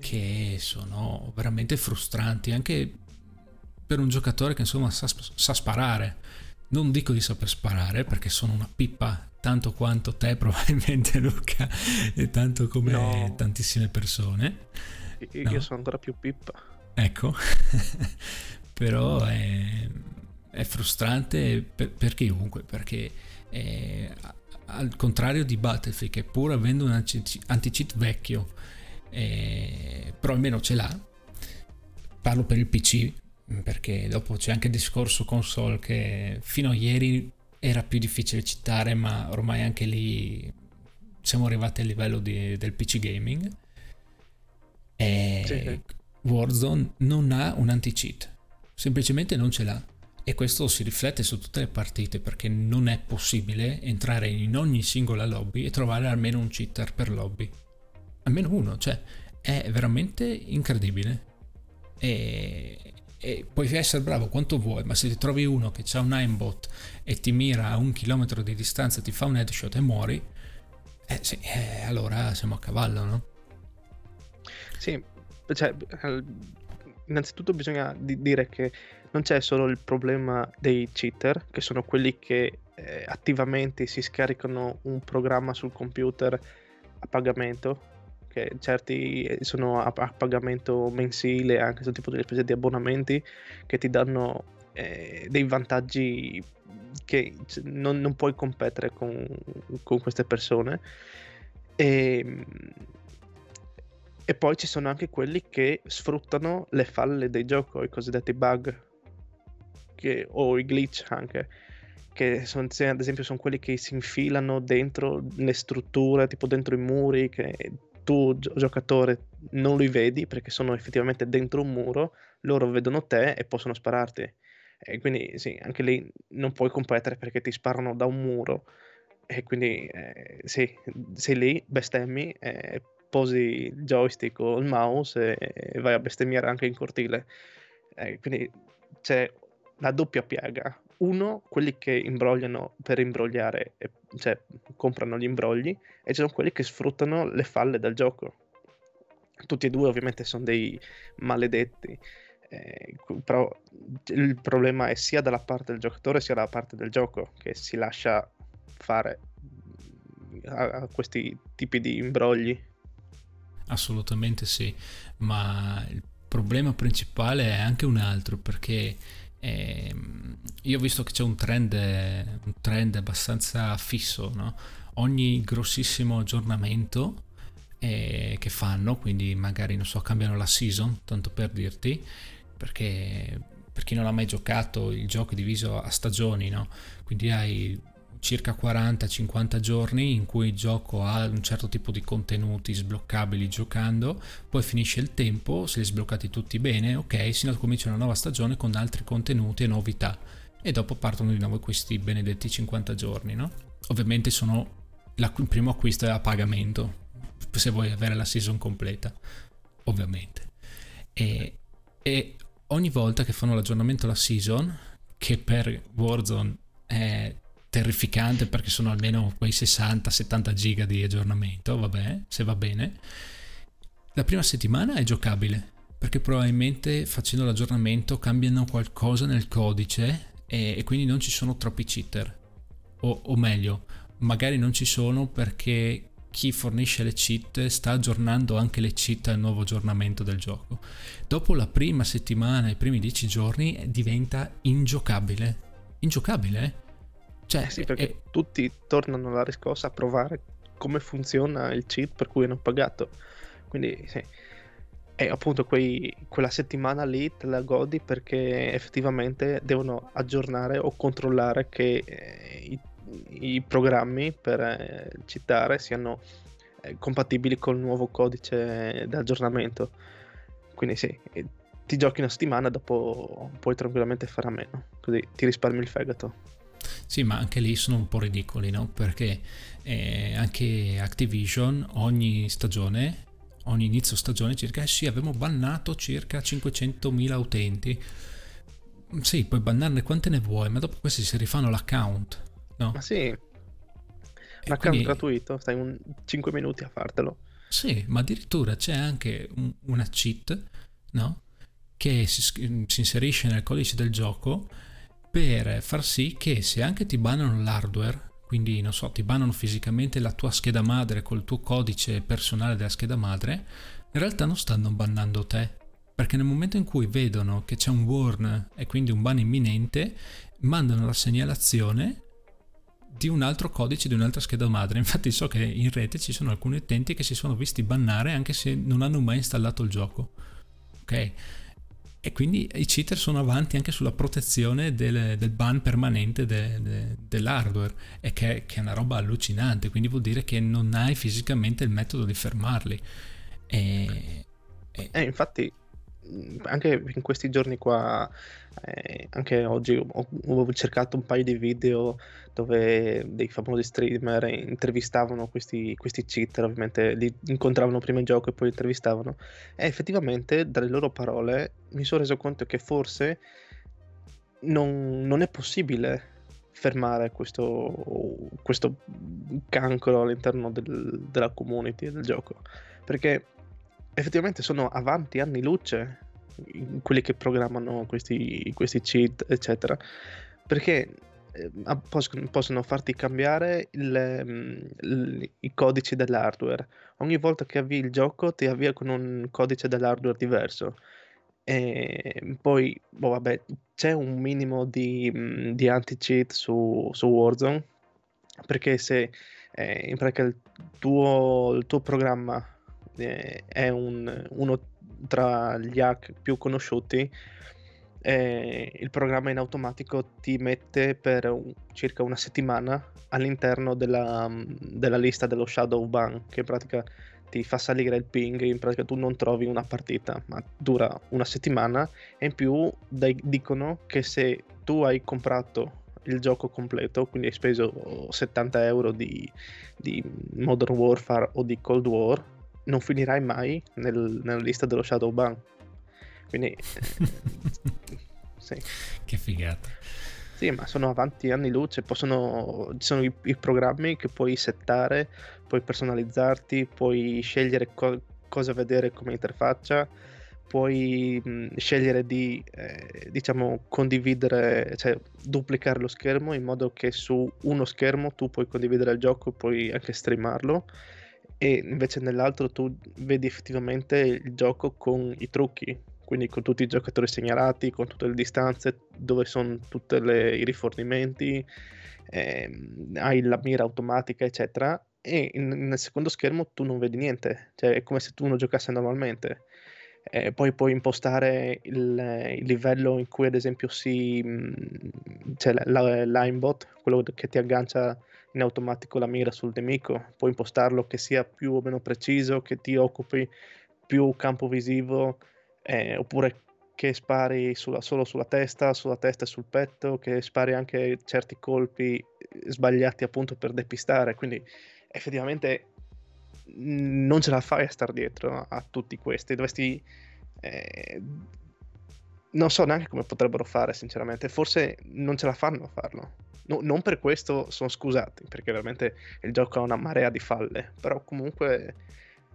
che sono veramente frustranti anche per un giocatore che insomma sa, sa sparare. Non dico di saper sparare perché sono una pippa tanto quanto te probabilmente Luca e tanto come no. tantissime persone. Io no. sono ancora più pippa. Ecco, però è, è frustrante per, per, chiunque, perché è, al contrario di Battlefield che pur avendo un anti-cheat vecchio, eh, però almeno ce l'ha, parlo per il PC, perché dopo c'è anche il discorso console che fino a ieri era più difficile citare, ma ormai anche lì siamo arrivati al livello di, del PC gaming. E sì. Warzone non ha un anti-cheat, semplicemente non ce l'ha. E questo si riflette su tutte le partite perché non è possibile entrare in ogni singola lobby e trovare almeno un cheater per lobby. Almeno uno, cioè è veramente incredibile. E, e puoi essere bravo quanto vuoi, ma se ti trovi uno che ha un aimbot e ti mira a un chilometro di distanza, ti fa un headshot e muori, eh sì, eh, allora siamo a cavallo, no? Sì, cioè, innanzitutto bisogna dire che non c'è solo il problema dei cheater, che sono quelli che eh, attivamente si scaricano un programma sul computer a pagamento che certi sono a, a pagamento mensile, anche su tipo delle spese di abbonamenti che ti danno eh, dei vantaggi che non, non puoi competere con, con, queste persone. E, ehm, e poi ci sono anche quelli che sfruttano le falle dei giochi, i cosiddetti bug che, o i glitch anche che sono, ad esempio sono quelli che si infilano dentro le strutture, tipo dentro i muri, che tu giocatore non li vedi perché sono effettivamente dentro un muro, loro vedono te e possono spararti. E quindi sì, anche lì non puoi competere perché ti sparano da un muro. E quindi eh, sì, sei lì, bestemmi, eh, posi il joystick o il mouse e, e vai a bestemmiare anche in cortile. Eh, quindi c'è la doppia piaga. Uno, quelli che imbrogliano per imbrogliare, cioè comprano gli imbrogli, e ci sono quelli che sfruttano le falle del gioco. Tutti e due ovviamente sono dei maledetti, eh, però il problema è sia dalla parte del giocatore sia dalla parte del gioco che si lascia fare a, a questi tipi di imbrogli. Assolutamente sì, ma il problema principale è anche un altro perché e ehm, io ho visto che c'è un trend, un trend abbastanza fisso, no? ogni grossissimo aggiornamento eh, che fanno, quindi magari non so, cambiano la season, tanto per dirti, perché per chi non ha mai giocato il gioco è diviso a stagioni, no? quindi hai circa 40-50 giorni in cui il gioco ha un certo tipo di contenuti sbloccabili giocando, poi finisce il tempo, se li sbloccati tutti bene, ok, si comincia una nuova stagione con altri contenuti e novità e dopo partono di nuovo questi benedetti 50 giorni, no? Ovviamente sono il primo acquisto è a pagamento, se vuoi avere la season completa, ovviamente. E, e ogni volta che fanno l'aggiornamento alla season, che per Warzone è terrificante perché sono almeno quei 60-70 giga di aggiornamento, vabbè, se va bene. La prima settimana è giocabile perché probabilmente facendo l'aggiornamento cambiano qualcosa nel codice e, e quindi non ci sono troppi cheater. O, o meglio, magari non ci sono perché chi fornisce le cheat sta aggiornando anche le cheat al nuovo aggiornamento del gioco. Dopo la prima settimana, i primi 10 giorni, diventa ingiocabile. Ingiocabile? Cioè, eh sì, perché è... tutti tornano alla riscossa a provare come funziona il cheat per cui hanno pagato. Quindi sì. E appunto quei, quella settimana lì te la godi perché effettivamente devono aggiornare o controllare che eh, i, i, programmi per eh, citare siano eh, compatibili col nuovo codice d'aggiornamento. Quindi sì, ti giochi una settimana, dopo puoi tranquillamente fare a meno, così ti risparmi il fegato. Sì, ma anche lì sono un po' ridicoli, no? Perché eh, anche Activision ogni stagione, ogni inizio stagione circa, eh sì, abbiamo bannato circa 500.000 utenti. Sì, puoi bannarne quante ne vuoi, ma dopo questi si rifanno l'account, no? Ma sì, l'account quindi... gratuito, stai un 5 minuti a fartelo. Sì, ma addirittura c'è anche un, una cheat, no? Che si, si inserisce nel codice del gioco per far sì che se anche ti bannano l'hardware, quindi non so, ti bannano fisicamente la tua scheda madre col tuo codice personale della scheda madre, in realtà non stanno bannando te, perché nel momento in cui vedono che c'è un warn e quindi un ban imminente, mandano la segnalazione di un altro codice di un'altra scheda madre. Infatti so che in rete ci sono alcuni utenti che si sono visti bannare anche se non hanno mai installato il gioco. Ok? E quindi i cheater sono avanti anche sulla protezione del, del ban permanente de, de, dell'hardware, e che, che, è una roba allucinante, quindi vuol dire che non hai fisicamente il metodo di fermarli. E, e... Eh, infatti, anche in questi giorni qua eh, anche oggi ho, ho, cercato un paio di video dove dei famosi streamer intervistavano questi, questi cheater, ovviamente li incontravano prima in gioco e poi intervistavano. E effettivamente, dalle loro parole, mi sono reso conto che forse non, non è possibile fermare questo, questo cancro all'interno del, della community del gioco. Perché effettivamente sono avanti anni luce quelli che programmano questi, questi cheat, eccetera, perché eh, possono farti cambiare il, il, i codici dell'hardware. Ogni volta che avvii il gioco ti avvia con un codice dell'hardware diverso. E poi, boh, vabbè, c'è un minimo di, mm, di anti-cheat su, su Warzone, perché se eh, in pratica il tuo, il tuo programma eh, è un, uno tra gli hack più conosciuti, eh, il programma in automatico ti mette per un, circa una settimana all'interno della, della, lista dello shadow ban, che in pratica ti fa salire il ping, in pratica tu non trovi una partita, ma dura una settimana e in più dai, dicono che se tu hai comprato il gioco completo, quindi hai speso 70 euro di, di Modern Warfare o di Cold War, non finirai mai nel, nella lista dello Shadow Ban. Quindi... sì. Che figata. Sì, ma sono avanti anni luce, possono, ci sono i, i, programmi che puoi settare, puoi personalizzarti, puoi scegliere co- cosa vedere come interfaccia, puoi mh, scegliere di, eh, diciamo, condividere, cioè duplicare lo schermo in modo che su uno schermo tu puoi condividere il gioco e puoi anche streamarlo e invece nell'altro tu vedi effettivamente il gioco con i trucchi, quindi con tutti i giocatori segnalati, con tutte le distanze, dove sono tutti i rifornimenti, ehm, hai la mira automatica, eccetera. E in, nel secondo schermo tu non vedi niente, cioè è come se tu non giocassi normalmente. eh, poi puoi impostare il, il, livello in cui ad esempio si mm, c'è la, l'aimbot, quello che ti aggancia in automatico la mira sul nemico, puoi impostarlo che sia più o meno preciso, che ti occupi più campo visivo, eh, oppure che spari sulla, solo sulla testa, sulla testa e sul petto, che spari anche certi colpi sbagliati appunto per depistare, quindi effettivamente non ce la fai a star dietro a tutti questi, dovresti... Eh, non so neanche come potrebbero fare, sinceramente. Forse non ce la fanno a farlo. No, non per questo sono scusati, perché veramente il gioco ha una marea di falle. Però comunque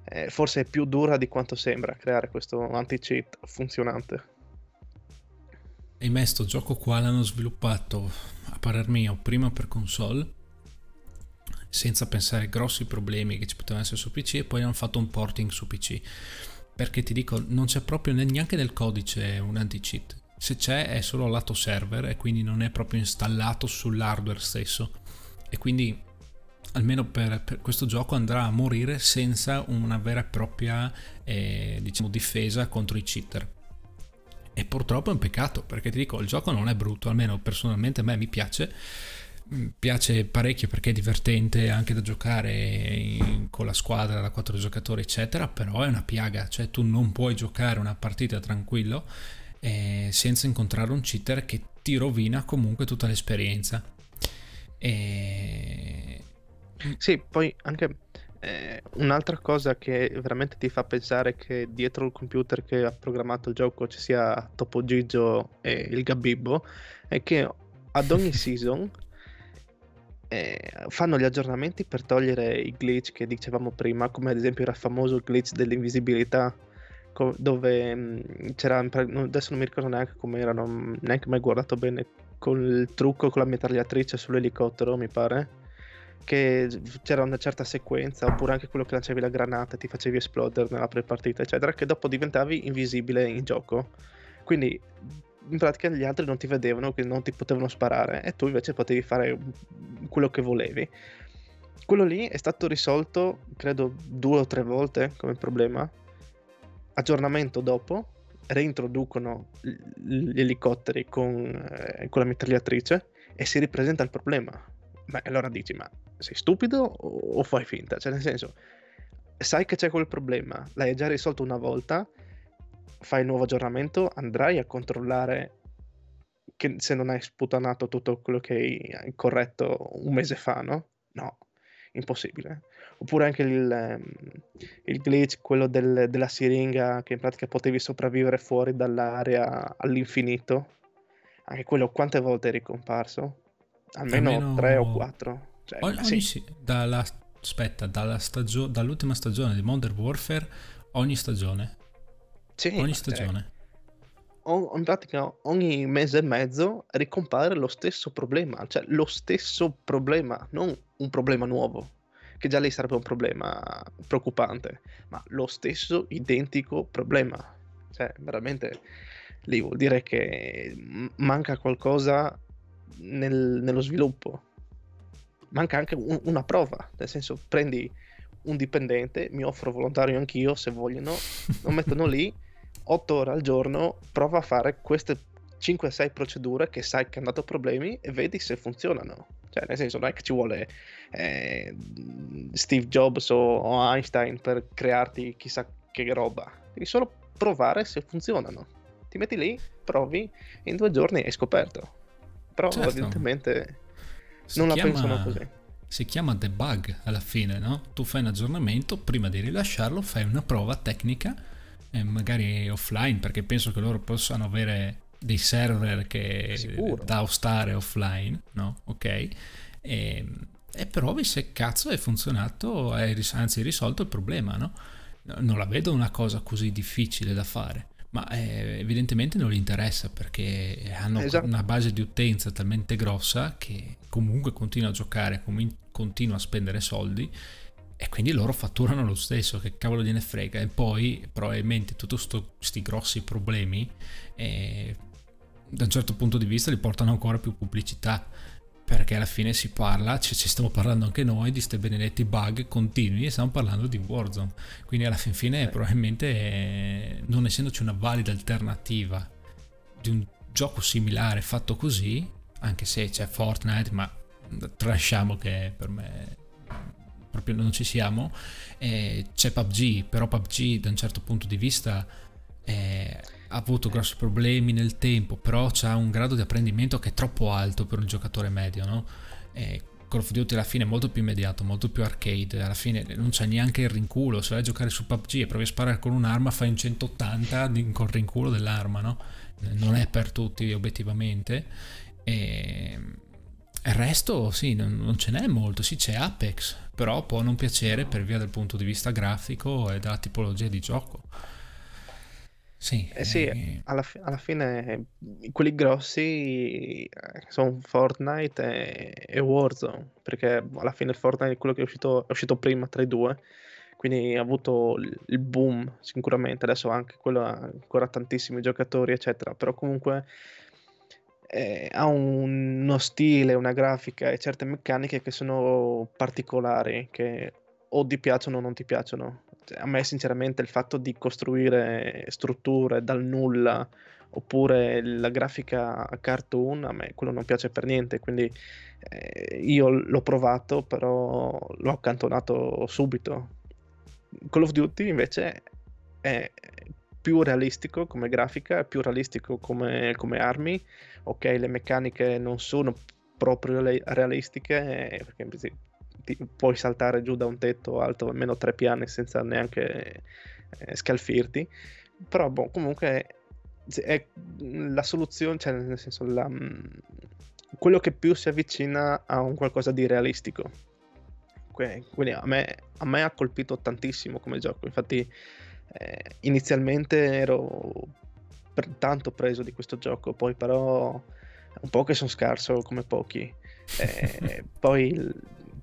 eh, forse è più dura di quanto sembra creare questo anti-cheat funzionante. E me sto gioco qua l'hanno sviluppato, a parer mio, prima per console senza pensare ai grossi problemi che ci potevano essere su PC e poi hanno fatto un porting su PC. Perché ti dico, non c'è proprio neanche nel codice un anti-cheat. Se c'è è solo lato server e quindi non è proprio installato sull'hardware stesso. E quindi almeno per, per, questo gioco andrà a morire senza una vera e propria eh, diciamo, difesa contro i cheater. E purtroppo è un peccato perché ti dico, il gioco non è brutto, almeno personalmente a me mi piace piace parecchio perché è divertente anche da giocare in, con la squadra da quattro giocatori eccetera però è una piaga cioè tu non puoi giocare una partita tranquillo eh, senza incontrare un cheater che ti rovina comunque tutta l'esperienza. E... sì poi anche eh, un'altra cosa che veramente ti fa pensare che dietro il computer che ha programmato il gioco ci sia Topo Gigio e il Gabibbo è che ad ogni season eh, fanno gli aggiornamenti per togliere i glitch che dicevamo prima, come ad esempio era famoso il glitch dell'invisibilità, co- dove mh, mm, c'era, adesso non mi ricordo neanche come era, non neanche mai guardato bene, con il trucco con la mitragliatrice sull'elicottero, mi pare, che c'era una certa sequenza, oppure anche quello che lanciavi la granata, ti facevi esplodere nella pre-partita, eccetera, che dopo diventavi invisibile in gioco. Quindi in pratica gli altri non ti vedevano, che non ti potevano sparare e tu invece potevi fare quello che volevi. Quello lì è stato risolto, credo, due o tre volte come problema. Aggiornamento dopo, reintroducono gli elicotteri con, eh, con la mitragliatrice e si ripresenta il problema. Beh, allora dici, ma sei stupido o fai finta? Cioè, nel senso, sai che c'è quel problema, l'hai già risolto una volta, fai il nuovo aggiornamento, andrai a controllare che se non hai sputanato tutto quello che hai corretto un mese fa, no? No, impossibile. Oppure anche il, ehm, il glitch, quello del, della siringa, che in pratica potevi sopravvivere fuori dall'area all'infinito. Anche quello quante volte è ricomparso? Almeno, Almeno... tre o quattro. Cioè, ogni, sì. dalla, aspetta, dalla stagio- dall'ultima stagione di Modern Warfare, ogni stagione sì, ogni stagione. O, in pratica ogni mese e mezzo ricompare lo stesso problema, cioè lo stesso problema, non un problema nuovo, che già lì sarebbe un problema preoccupante, ma lo stesso identico problema. Cioè, veramente lì vuol dire che manca qualcosa nel, nello sviluppo. Manca anche un, una prova, nel senso prendi un dipendente, mi offro volontario anch'io se vogliono, lo mettono lì 8 ore al giorno, prova a fare queste 5-6 procedure che sai che hanno dato problemi e vedi se funzionano. Cioè, nel senso, non è che ci vuole eh, Steve Jobs o, Einstein per crearti chissà che roba. Devi solo provare se funzionano. Ti metti lì, provi, e in due giorni hai scoperto. Però certo. evidentemente si non chiama, la pensano così. Si chiama debug alla fine, no? Tu fai un aggiornamento, prima di rilasciarlo fai una prova tecnica eh, magari offline, perché penso che loro possano avere dei server che Sicuro. da ostare offline, no? Ok. E, e provi se cazzo è funzionato, hai anzi risolto il problema, no? Non la vedo una cosa così difficile da fare ma eh, evidentemente non gli interessa perché hanno esatto. una base di utenza talmente grossa che comunque continua a giocare, continua a spendere soldi e quindi loro fatturano lo stesso, che cavolo gliene frega. E poi probabilmente tutti questi grossi problemi, eh, da un certo punto di vista, li portano ancora più pubblicità. perché alla fine si parla, ci, ci stiamo parlando anche noi di questi benedetti bug continui e stiamo parlando di Warzone. Quindi alla fin fine probabilmente eh, non essendoci una valida alternativa di un gioco similare fatto così, anche se c'è Fortnite, ma trasciamo che per me proprio non ci siamo, eh, c'è PUBG, però PUBG da un certo punto di vista... Eh, ha avuto grossi problemi nel tempo, però ha un grado di apprendimento che è troppo alto per un giocatore medio, no? E Call of Duty alla fine è molto più immediato, molto più arcade, alla fine non c'è neanche il rinculo, se vai a giocare su PUBG e provi a sparare con un'arma fai un 180 con il rinculo dell'arma, no? Non è per tutti obiettivamente. E il resto sì, non, non ce n'è molto, sì c'è Apex, però può non piacere per via del punto di vista grafico e della tipologia di gioco. Sì, Eh sì, eh, alla, fi- alla fine quelli grossi eh, sono Fortnite e, e Warzone, perché alla fine Fortnite è quello che è uscito, è uscito prima tra i due, quindi ha avuto il boom sicuramente, adesso anche quello ha ancora tantissimi giocatori, eccetera, però comunque eh, ha un- uno stile, una grafica e certe meccaniche che sono particolari, che o ti piacciono o non ti piacciono. Cioè, a me sinceramente il fatto di costruire strutture dal nulla oppure la grafica cartoon, a me quello non piace per niente, quindi eh, io l'ho provato, però l'ho accantonato subito. Call of Duty invece è più realistico come grafica, più realistico come, come armi. Ok, le meccaniche non sono proprio le- realistiche, eh, perché sì, ti puoi saltare giù da un tetto alto almeno tre piani senza neanche eh, scalfirti. Però boh, comunque è la soluzione, cioè nel senso la, mm, quello che più si avvicina a un qualcosa di realistico. Quindi a me, a me ha colpito tantissimo come gioco. Infatti, eh, inizialmente ero per- tanto preso di questo gioco, poi però un po' che sono scarso come pochi. Eh, poi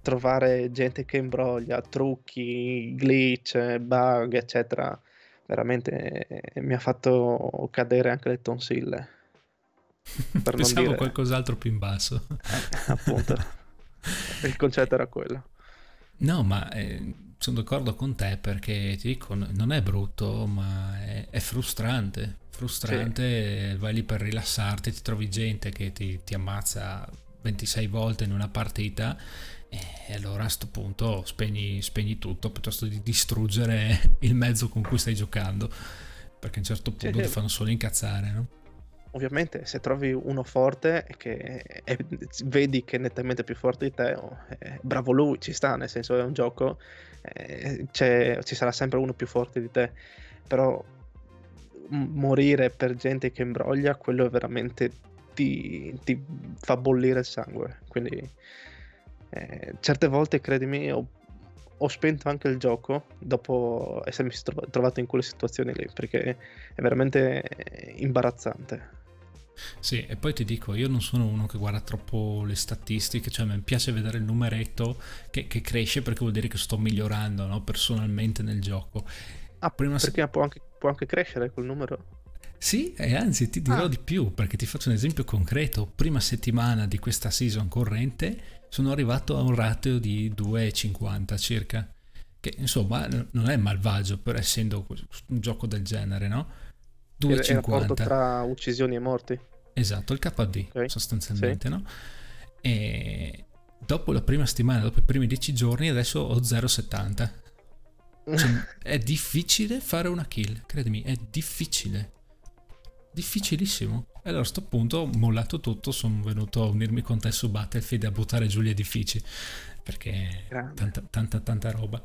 trovare gente che imbroglia, trucchi, glitch, bug, eccetera, veramente eh, mi ha fatto cadere anche le tonsille. Per pensavo dire, qualcos'altro più in basso. eh, appunto, il concetto era quello. No, ma eh, sono d'accordo con te perché ti dico, non è brutto, ma è, è frustrante. Frustrante, vai lì per rilassarti, ti trovi gente che ti, ti ammazza 26 volte in una partita e allora a sto punto spegni, spegni tutto piuttosto di distruggere il mezzo con cui stai giocando, perché a un certo Sì, punto ti sì. fanno solo incazzare, no? Ovviamente, se trovi uno forte che è- vedi che è nettamente più forte di te, oh, è bravo lui, ci sta, nel senso è un gioco, eh, ci sarà sempre uno più forte di te, però morire per gente che imbroglia, quello veramente ti, ti fa bollire il sangue. Quindi eh, certe volte, credimi, ho, ho spento anche il gioco dopo essermi trova- trovato in quelle situazioni lì, perché è veramente eh, imbarazzante. Sì, e poi ti dico, io non sono uno che guarda troppo le statistiche, cioè mi piace vedere il numeretto che, che cresce perché vuol dire che sto migliorando, no, personalmente nel gioco. Ah, Prima se- perché può anche, può anche crescere quel numero? Sì, e anzi ti dirò Ah. di più perché ti faccio un esempio concreto. Prima settimana di questa season corrente sono arrivato a un ratio di 2,50 circa. Che insomma non è malvagio per essendo un gioco del genere, no? Il, il rapporto 2,50. tra uccisioni e morti. Esatto, il KD Ok, sostanzialmente, no? E dopo la prima settimana, dopo i primi 10 giorni, adesso ho 0,70. Cioè, è difficile fare una kill, credimi, è difficile. Difficilissimo. E allora a sto punto ho mollato tutto, sono venuto a unirmi con te su Battlefield e a buttare giù gli edifici. Perché tanta, tanta, tanta roba.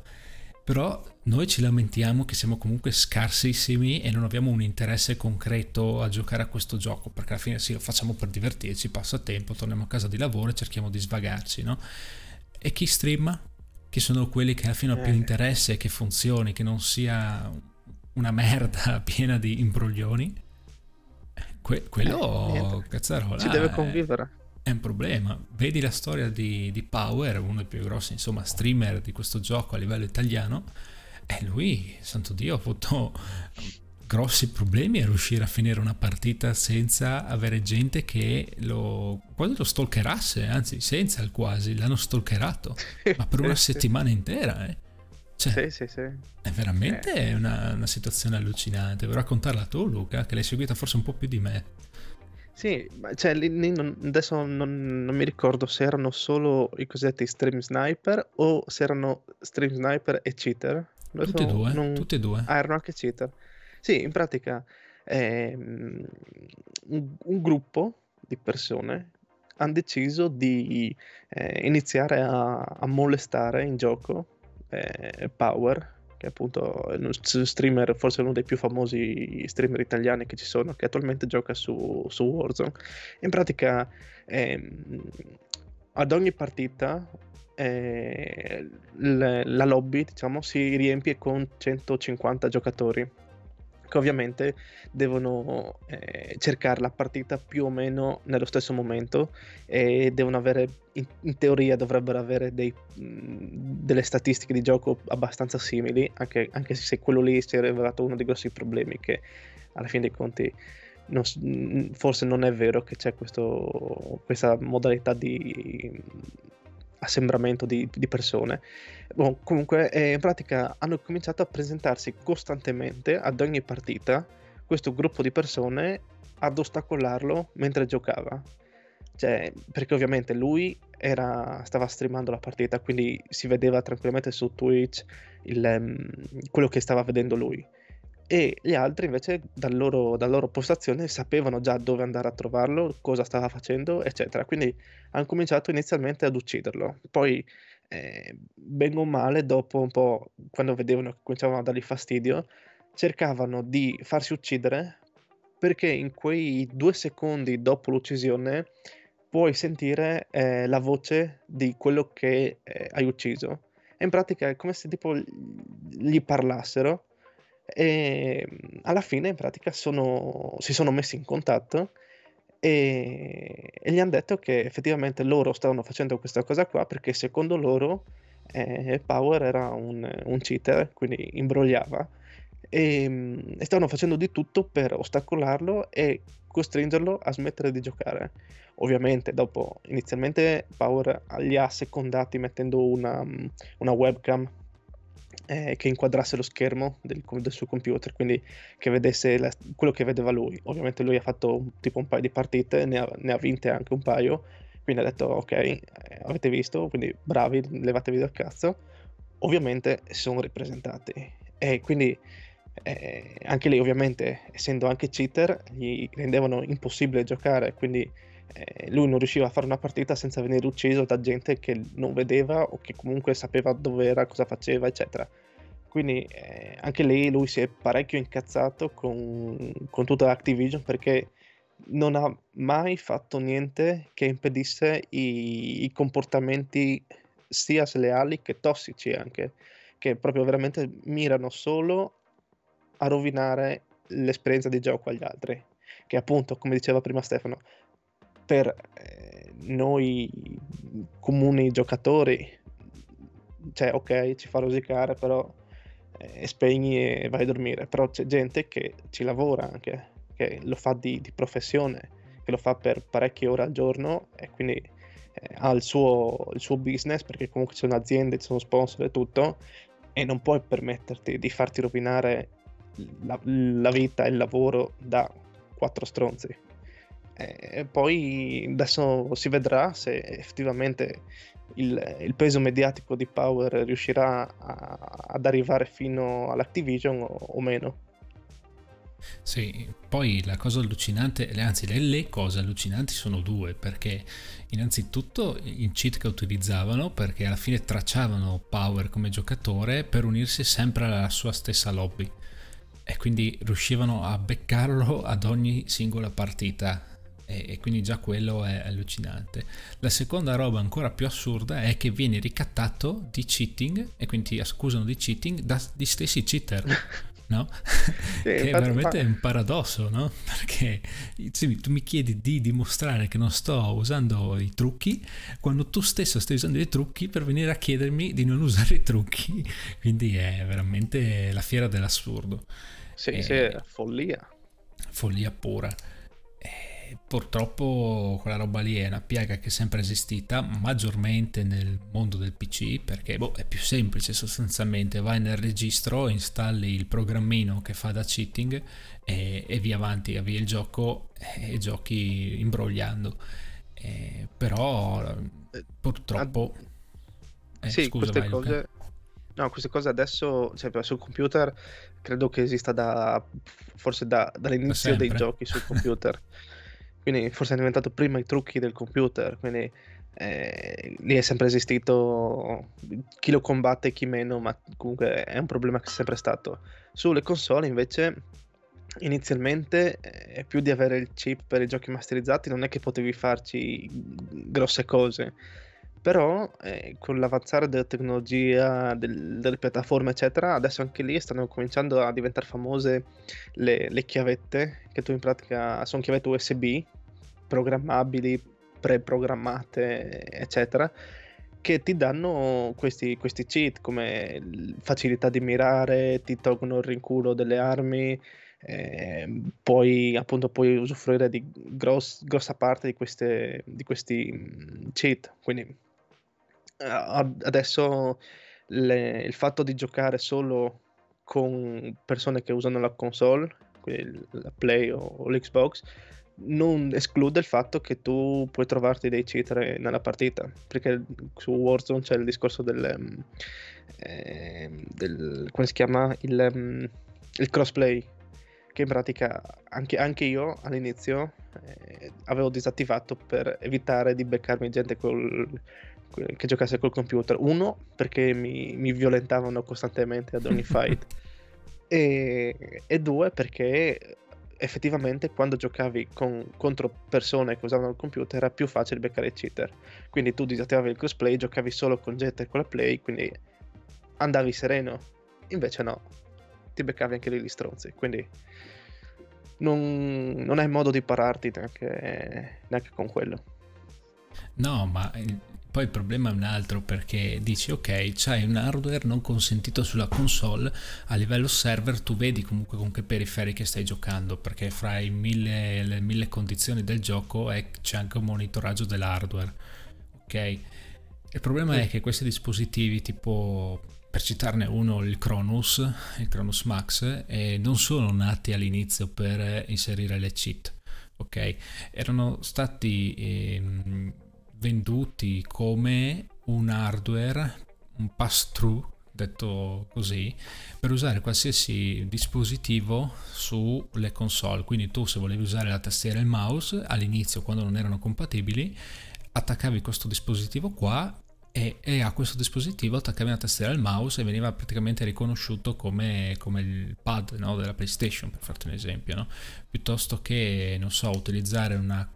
Però noi ci lamentiamo che siamo comunque scarsissimi e non abbiamo un interesse concreto a giocare a questo gioco, perché alla fine sì, lo facciamo per divertirci, passa tempo, torniamo a casa di lavoro e cerchiamo di svagarci, no? E chi streama? Che sono quelli che alla fine hanno più Eh. interesse che funzioni, che non sia una merda piena di imbroglioni. Que- quello, Eh, cazzarola, Si deve è- convivere. È un problema. Vedi la storia di, di Power, uno dei più grossi insomma, streamer di questo gioco a livello italiano, e lui, santo Dio, ha avuto grossi problemi a riuscire a finire una partita senza avere gente che lo quasi lo stalkerasse, anzi senza il quasi, l'hanno stalkerato, ma per una settimana intera, eh. Cioè, sì, sì, sì. È veramente eh. una, una, situazione allucinante. Vuoi raccontarla tu, Luca, che l'hai seguita forse un po' più di me? Sì, cioè, lì, non, adesso non, non, mi ricordo se erano solo i cosiddetti stream sniper o se erano stream sniper e cheater. Tutti e due, non... tutti e due. Ah, erano anche cheater. Sì, in pratica eh, un, un, gruppo di persone hanno deciso di eh, iniziare a, a, molestare in gioco eh, Power, che è appunto uno streamer, forse uno dei più famosi streamer italiani che ci sono, che attualmente gioca su, su Warzone. In pratica ehm, ad ogni partita eh, la lobby diciamo, si riempie con 150 giocatori che ovviamente devono eh, cercare la partita più o meno nello stesso momento e devono avere, in, in teoria dovrebbero avere dei, mh, delle statistiche di gioco abbastanza simili, anche, anche, se quello lì si è rivelato uno dei grossi problemi che alla fine dei conti non, forse non è vero che c'è questo, questa modalità di assembramento di, di persone. Bon, comunque, eh, in pratica hanno cominciato a presentarsi costantemente ad ogni partita questo gruppo di persone ad ostacolarlo mentre giocava. Cioè, perché ovviamente lui era, stava streamando la partita, quindi si vedeva tranquillamente su Twitch il, um, quello che stava vedendo lui e gli altri invece dal loro, dalla loro postazione sapevano già dove andare a trovarlo, cosa stava facendo, eccetera. Quindi hanno cominciato inizialmente ad ucciderlo. Poi, eh, bene o male, dopo un po', quando vedevano che cominciavano a dargli fastidio, cercavano di farsi uccidere perché in quei due secondi dopo l'uccisione puoi sentire eh, la voce di quello che eh, hai ucciso. E in pratica è come se tipo gli parlassero e mhmm, alla fine in pratica sono, si sono messi in contatto e, e gli hanno detto che effettivamente loro stavano facendo questa cosa qua perché secondo loro eh, Power era un, un cheater, quindi imbrogliava e, mhmm, e stavano facendo di tutto per ostacolarlo e costringerlo a smettere di giocare. Ovviamente dopo inizialmente Power li ha secondati mettendo una, una webcam eh, che inquadrasse lo schermo del, del, suo computer, quindi che vedesse la, quello che vedeva lui. Ovviamente lui ha fatto tipo un paio di partite, ne ha, ne ha vinte anche un paio, quindi ha detto ok, eh, avete visto, quindi bravi, levatevi dal cazzo. Ovviamente si sono ripresentati e quindi eh, anche lì ovviamente essendo anche cheater gli rendevano impossibile giocare, quindi eh, lui non riusciva a fare una partita senza venire ucciso da gente che non vedeva o che comunque sapeva dove era, cosa faceva, eccetera. Quindi eh, anche lì lui si è parecchio incazzato con, con tutta Activision perché non ha mai fatto niente che impedisse i, i comportamenti sia sleali che tossici anche, che proprio veramente mirano solo a rovinare l'esperienza di gioco agli altri. Che appunto, come diceva prima Stefano, per eh, noi comuni giocatori, cioè ok, ci fa rosicare, però eh, spegni e vai a dormire, però c'è gente che ci lavora anche, che lo fa di, di professione, che lo fa per parecchie ore al giorno e quindi eh, ha il suo, il suo business perché comunque c'è un'azienda, ci sono sponsor e tutto e non puoi permetterti di farti rovinare la, la vita e il lavoro da quattro stronzi. E poi adesso si vedrà se effettivamente il, il peso mediatico di Power riuscirà a, ad arrivare fino all'Activision o, o meno. Sì, poi la cosa allucinante, anzi le, le, cose allucinanti sono due, perché innanzitutto in cheat che utilizzavano, perché alla fine tracciavano Power come giocatore per unirsi sempre alla sua stessa lobby e quindi riuscivano a beccarlo ad ogni singola partita e, quindi già quello è allucinante. La seconda roba ancora più assurda è che viene ricattato di cheating e quindi ti accusano di cheating dagli stessi cheater. No? Sì, che è veramente fa... un paradosso, no? Perché sì, tu mi chiedi di dimostrare che non sto usando i trucchi quando tu stesso stai usando i trucchi per venire a chiedermi di non usare i trucchi. Quindi è veramente la fiera dell'assurdo. Sì, e... sì, follia. Follia pura purtroppo quella roba lì è una piaga che è sempre esistita, maggiormente nel mondo del PC, perché boh, è più semplice sostanzialmente, vai nel registro, installi il programmino che fa da cheating e, e via avanti, avvii il gioco e giochi imbrogliando. Eh, però purtroppo... Eh, sì, scusa, queste vai, cose... No, queste cose adesso, cioè, sul computer credo che esista da forse da, dall'inizio dei giochi sul computer. quindi forse è diventato prima i trucchi del computer, quindi eh, lì è sempre esistito chi lo combatte e chi meno, ma comunque è un problema che è sempre stato. Sulle console invece inizialmente eh, più di avere il chip per i giochi masterizzati non è che potevi farci grosse cose però eh, con l'avanzare della tecnologia, del, delle piattaforme, eccetera, adesso anche lì stanno cominciando a diventare famose le, le chiavette, che tu in pratica sono chiavette USB programmabili, preprogrammate, eccetera, che ti danno questi, questi cheat come facilità di mirare, ti tolgono il rinculo delle armi, eh, poi appunto puoi usufruire di gross, grossa parte di, queste, di questi cheat. Quindi adesso le, il fatto di giocare solo con persone che usano la console, la Play o, o l'Xbox, non esclude il fatto che tu puoi trovarti dei cheater nella partita, perché su Warzone c'è il discorso del, eh, del come si chiama il, um, il crossplay, che in pratica anche, anche io all'inizio eh, avevo disattivato per evitare di beccarmi gente col, che giocasse col computer. Uno, perché mi, mi violentavano costantemente ad ogni fight. e, e, due, perché effettivamente quando giocavi con, contro persone che usavano il computer era più facile beccare i cheater. Quindi tu disattivavi il crossplay, giocavi solo con Jet e con la Play, quindi andavi sereno. Invece no, ti beccavi anche lì gli stronzi. Quindi non, non hai modo di pararti neanche, neanche con quello. No, ma poi il problema è un altro perché dici ok, c'hai un hardware non consentito sulla console, a livello server tu vedi comunque con che periferiche stai giocando perché fra i mille, le mille condizioni del gioco è, c'è anche un monitoraggio dell'hardware. Ok? Il problema è che questi dispositivi tipo per citarne uno il Cronus, il Cronus Max, eh, non sono nati all'inizio per inserire le cheat, ok? Erano stati eh, venduti come un hardware, un pass-through, detto così, per usare qualsiasi dispositivo sulle console. Quindi tu se volevi usare la tastiera e il mouse all'inizio quando non erano compatibili, attaccavi questo dispositivo qua e, e, a questo dispositivo attaccavi la tastiera e il mouse e veniva praticamente riconosciuto come, come il pad no, della PlayStation, per farti un esempio, no? piuttosto che, non so, utilizzare una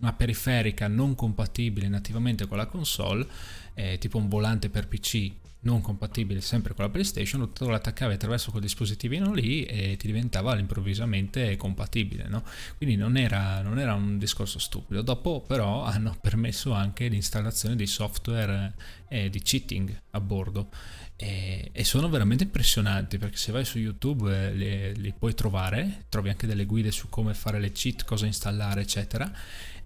una periferica non compatibile nativamente con la console, eh, tipo un volante per PC non compatibile sempre con la PlayStation, tu lo attaccavi attraverso quel dispositivino lì e ti diventava improvvisamente compatibile. No? Quindi non era, non era, un discorso stupido. Dopo però hanno permesso anche l'installazione di software eh, di cheating a bordo e, sono veramente impressionanti perché se vai su YouTube eh, li puoi trovare, trovi anche delle guide su come fare le cheat, cosa installare eccetera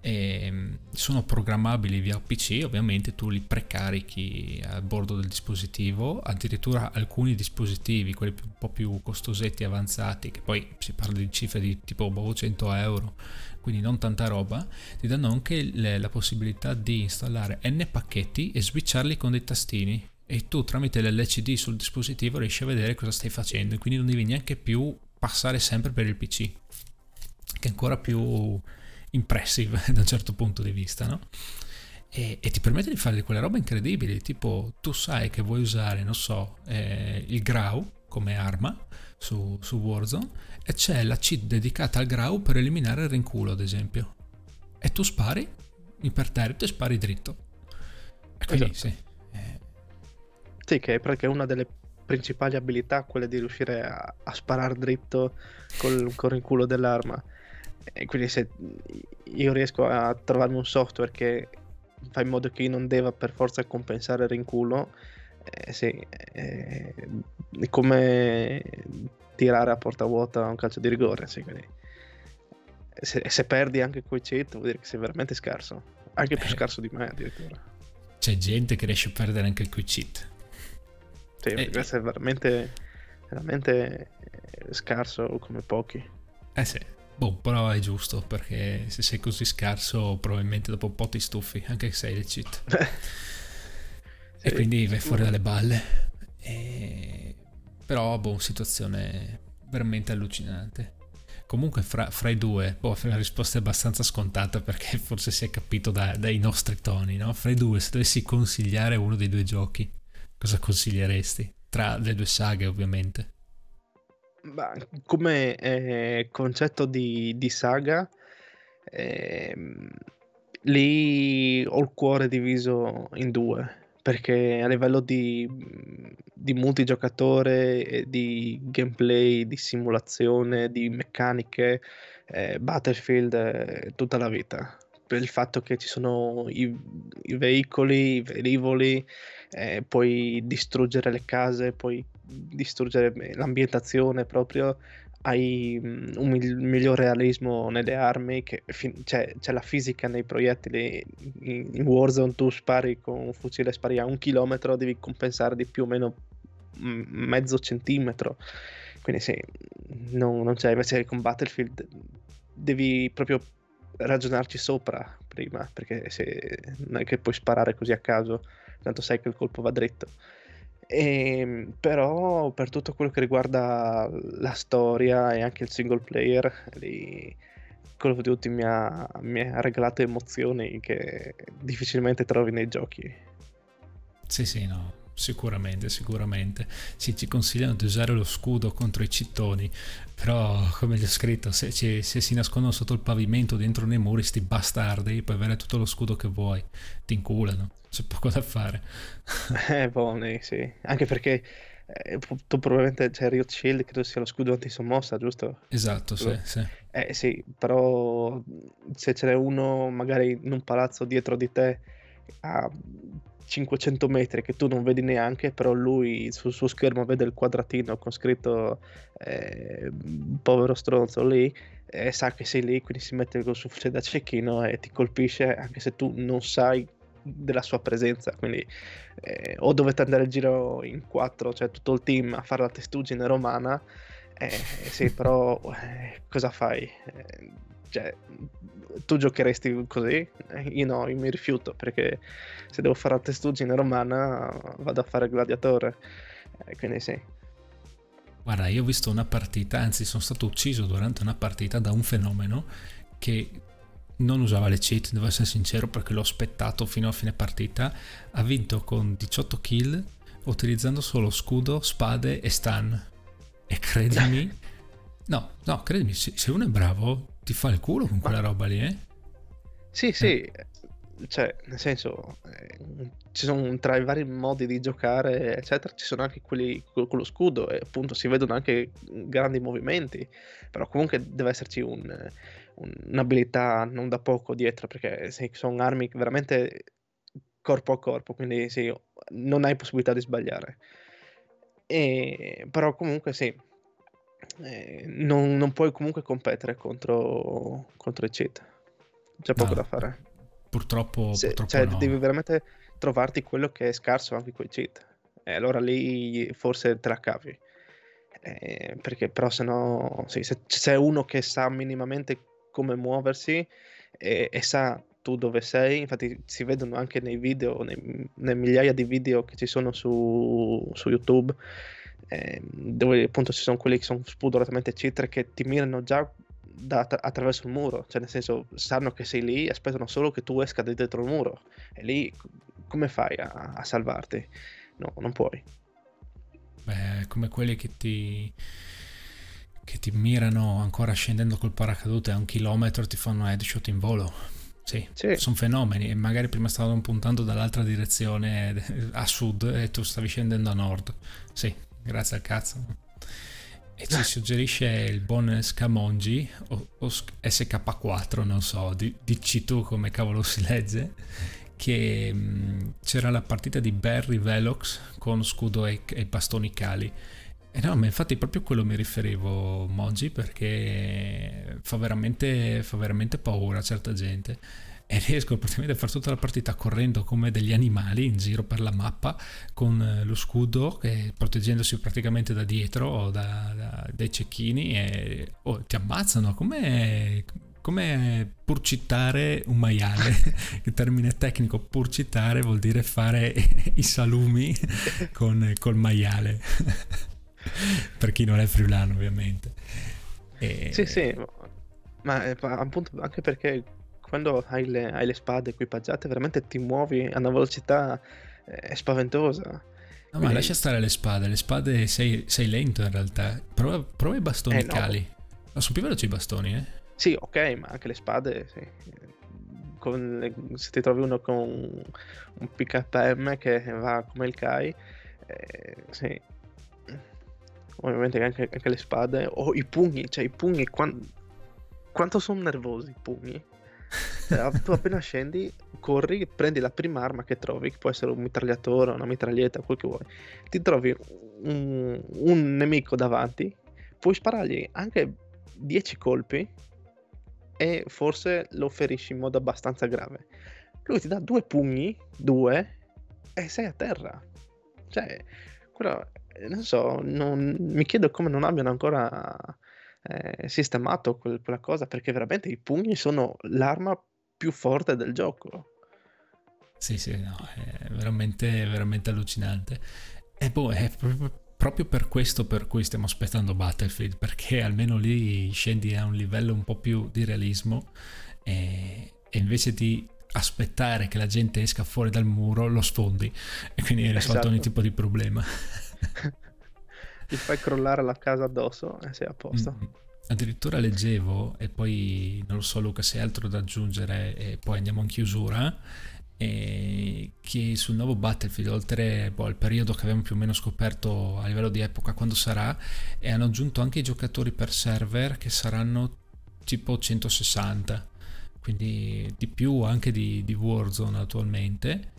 e mm, sono programmabili via PC, ovviamente tu li precarichi a bordo del dispositivo, addirittura alcuni dispositivi, quelli un po' più costosetti avanzati, che poi si parla di cifre di tipo 100 boh, euro, quindi non tanta roba, ti danno anche le, la possibilità di installare n pacchetti e switcharli con dei tastini. E tu tramite l'LCD sul dispositivo riesci a vedere cosa stai facendo e quindi non devi neanche più passare sempre per il PC, che è ancora più impressive da un certo punto di vista, no? E, e, ti permette di fare quelle robe incredibili, tipo tu sai che vuoi usare, non so, eh, il Grau come arma su, su, Warzone e c'è la cheat dedicata al Grau per eliminare il rinculo, ad esempio. E tu spari imperterrito e spari dritto. E quindi esatto. sì. Eh. Sì, che è perché una delle principali abilità quella di riuscire a, a sparare dritto col, col rinculo dell'arma. E quindi se io riesco a trovarmi un software che fa in modo che io non debba per forza compensare il rinculo, eh, sì, eh, è come tirare a porta vuota un calcio di rigore, sì, se, se, perdi anche quei cheat vuol dire che sei veramente scarso, anche più eh. scarso di me addirittura. C'è gente che riesce a perdere anche quei cheat. Sì, eh, questo è veramente, veramente scarso come pochi. Eh sì. Boh, però è giusto perché se sei così scarso probabilmente dopo un po' ti stufi, anche se sei le cheat. sì. E quindi vai fuori dalle balle. E... Però, boh, situazione veramente allucinante. Comunque fra, fra i due, boh, la risposta è abbastanza scontata perché forse si è capito da, dai nostri toni, no? Fra i due, se dovessi consigliare uno dei due giochi, cosa consiglieresti? Tra le due saghe, ovviamente. Beh, come eh, concetto di, di saga, eh, lì ho il cuore diviso in due perché a livello di, di multigiocatore, di gameplay, di simulazione, di meccaniche, eh, Battlefield è tutta la vita. Per il fatto che ci sono i, i veicoli, i velivoli, eh, puoi distruggere le case, puoi distruggere l'ambientazione proprio, hai mm, un miglior realismo nelle armi, fi- c'è, c'è, la fisica nei proiettili, in, in, Warzone tu spari con un fucile, spari a un chilometro, devi compensare di più o meno mm, mezzo centimetro, quindi sì, non, non c'è, invece con Battlefield devi proprio ragionarci sopra prima, perché se, non è che puoi sparare così a caso, tanto sai che il colpo va dritto. E, ehm, però per tutto quello che riguarda la storia e anche il single player, lì Call of Duty mi ha, mi ha regalato emozioni che difficilmente trovi nei giochi. Sì, sì, no. Sicuramente, sicuramente. Sì, ci consigliano di usare lo scudo contro i cittoni, però come gli ho scritto, se, ci, se, si nascondono sotto il pavimento, dentro nei muri, sti bastardi, puoi avere tutto lo scudo che vuoi, ti inculano, c'è poco da fare. eh, buoni, sì. Anche perché eh, tu probabilmente c'è Riot Shield, credo sia lo scudo antisommossa, giusto? Esatto, sì, sì. Eh sì, però se ce n'è uno magari in un palazzo dietro di te a 500 metri che tu non vedi neanche, però lui sul suo schermo vede il quadratino con scritto eh, povero stronzo lì e sa che sei lì, quindi si mette col suo fucile da cecchino e ti colpisce anche se tu non sai della sua presenza. Quindi eh, o dovete andare in giro in quattro, cioè tutto il team a fare la testuggine romana. Eh, sì, però eh, cosa fai? Eh, cioè, tu giocheresti così? Eh, io no, io mi rifiuto perché se devo fare la testuggine romana vado a fare gladiatore. Eh, quindi sì. Guarda, io ho visto una partita, anzi sono stato ucciso durante una partita da un fenomeno che non usava le cheat, devo essere sincero perché l'ho aspettato fino a fine partita, ha vinto con 18 kill utilizzando solo scudo, spade e stun. E credimi, no, no, credimi, se uno è bravo ti fa il culo con quella roba lì, eh? Sì, sì, eh. cioè, nel senso, eh, ci sono tra i vari modi di giocare, eccetera, ci sono anche quelli con, con lo scudo e appunto si vedono anche grandi movimenti, però comunque deve esserci un, un, un'abilità non da poco dietro, perché sì, sono armi veramente corpo a corpo, quindi sì, non hai possibilità di sbagliare. E, però comunque sì, eh, non, non, puoi comunque competere contro, contro i cheat. C'è poco no, da fare. Purtroppo, Se, purtroppo cioè, no. devi veramente trovarti quello che è scarso anche con i cheat. E allora lì forse te la cavi. Eh, perché però se no, sì, se c'è uno che sa minimamente come muoversi e, e, sa tu dove sei, infatti si vedono anche nei video, nei, nei migliaia di video che ci sono su, su YouTube, eh, dove appunto ci sono quelli che sono spudoratamente cheater che ti mirano già da, attraverso il muro, cioè nel senso sanno che sei lì, aspettano solo che tu esca di dietro il muro e lì come fai a, a salvarti? No, non puoi. Beh, come quelli che ti che ti mirano ancora scendendo col paracadute a un chilometro ti fanno headshot in volo. Sì, sì. sono fenomeni e magari prima stavano puntando dall'altra direzione a sud e tu stavi scendendo a nord. Sì, grazie al cazzo. E ci suggerisce il buon Scamongi o, o SK4, non so, di, dici tu come cavolo si legge, che mh, c'era la partita di Barry Velox con scudo e, e bastoni cali. E no, ma infatti proprio quello mi riferivo Moji perché fa veramente, fa veramente paura a certa gente e riesco praticamente a fare tutta la partita correndo come degli animali in giro per la mappa con eh, lo scudo che, proteggendosi praticamente da dietro o da, da, dai cecchini e oh, ti ammazzano come come purcittare un maiale. Il termine tecnico purcitare vuol dire fare i salumi con, col maiale. per chi non è friulano, ovviamente. E... Sì, sì, ma eh, appunto anche perché quando hai le, hai le spade equipaggiate veramente ti muovi a una velocità eh, spaventosa. No, Quindi... ma lascia stare le spade, le spade sei, sei lento in realtà. Prova, prova i bastoni eh, cali. No. sono più veloci i bastoni, eh? Sì, ok, ma anche le spade, sì. Le, se ti trovi uno con un PKM che va come il Kai, eh, sì. Ovviamente anche, anche, le spade, o i pugni, cioè i pugni, quant, quanto sono nervosi i pugni? Cioè, tu appena scendi, corri, prendi la prima arma che trovi, che può essere un mitragliatore, una mitraglietta, quel che vuoi. Ti trovi un, un nemico davanti, puoi sparargli anche 10 colpi e forse lo ferisci in modo abbastanza grave. Lui ti dà due pugni, due, e sei a terra. Cioè, quello, non so, non, mi chiedo come non abbiano ancora eh, sistemato quel, quella cosa, perché veramente i pugni sono l'arma più forte del gioco. Sì, sì, no, è veramente, veramente allucinante. E boh, è proprio proprio per questo per cui stiamo aspettando Battlefield, perché almeno lì scendi a un livello un po' più di realismo e, e invece di aspettare che la gente esca fuori dal muro lo sfondi e quindi hai risolto esatto. ogni tipo di problema. Ti fai crollare la casa addosso e sei a posto. Mm-hmm. Addirittura leggevo, e poi non lo so Luca se hai altro da aggiungere e poi andiamo in chiusura, e che sul nuovo Battlefield, oltre boh, al periodo che abbiamo più o meno scoperto a livello di epoca quando sarà, e hanno aggiunto anche i giocatori per server che saranno tipo 160, quindi di più anche di, di Warzone attualmente.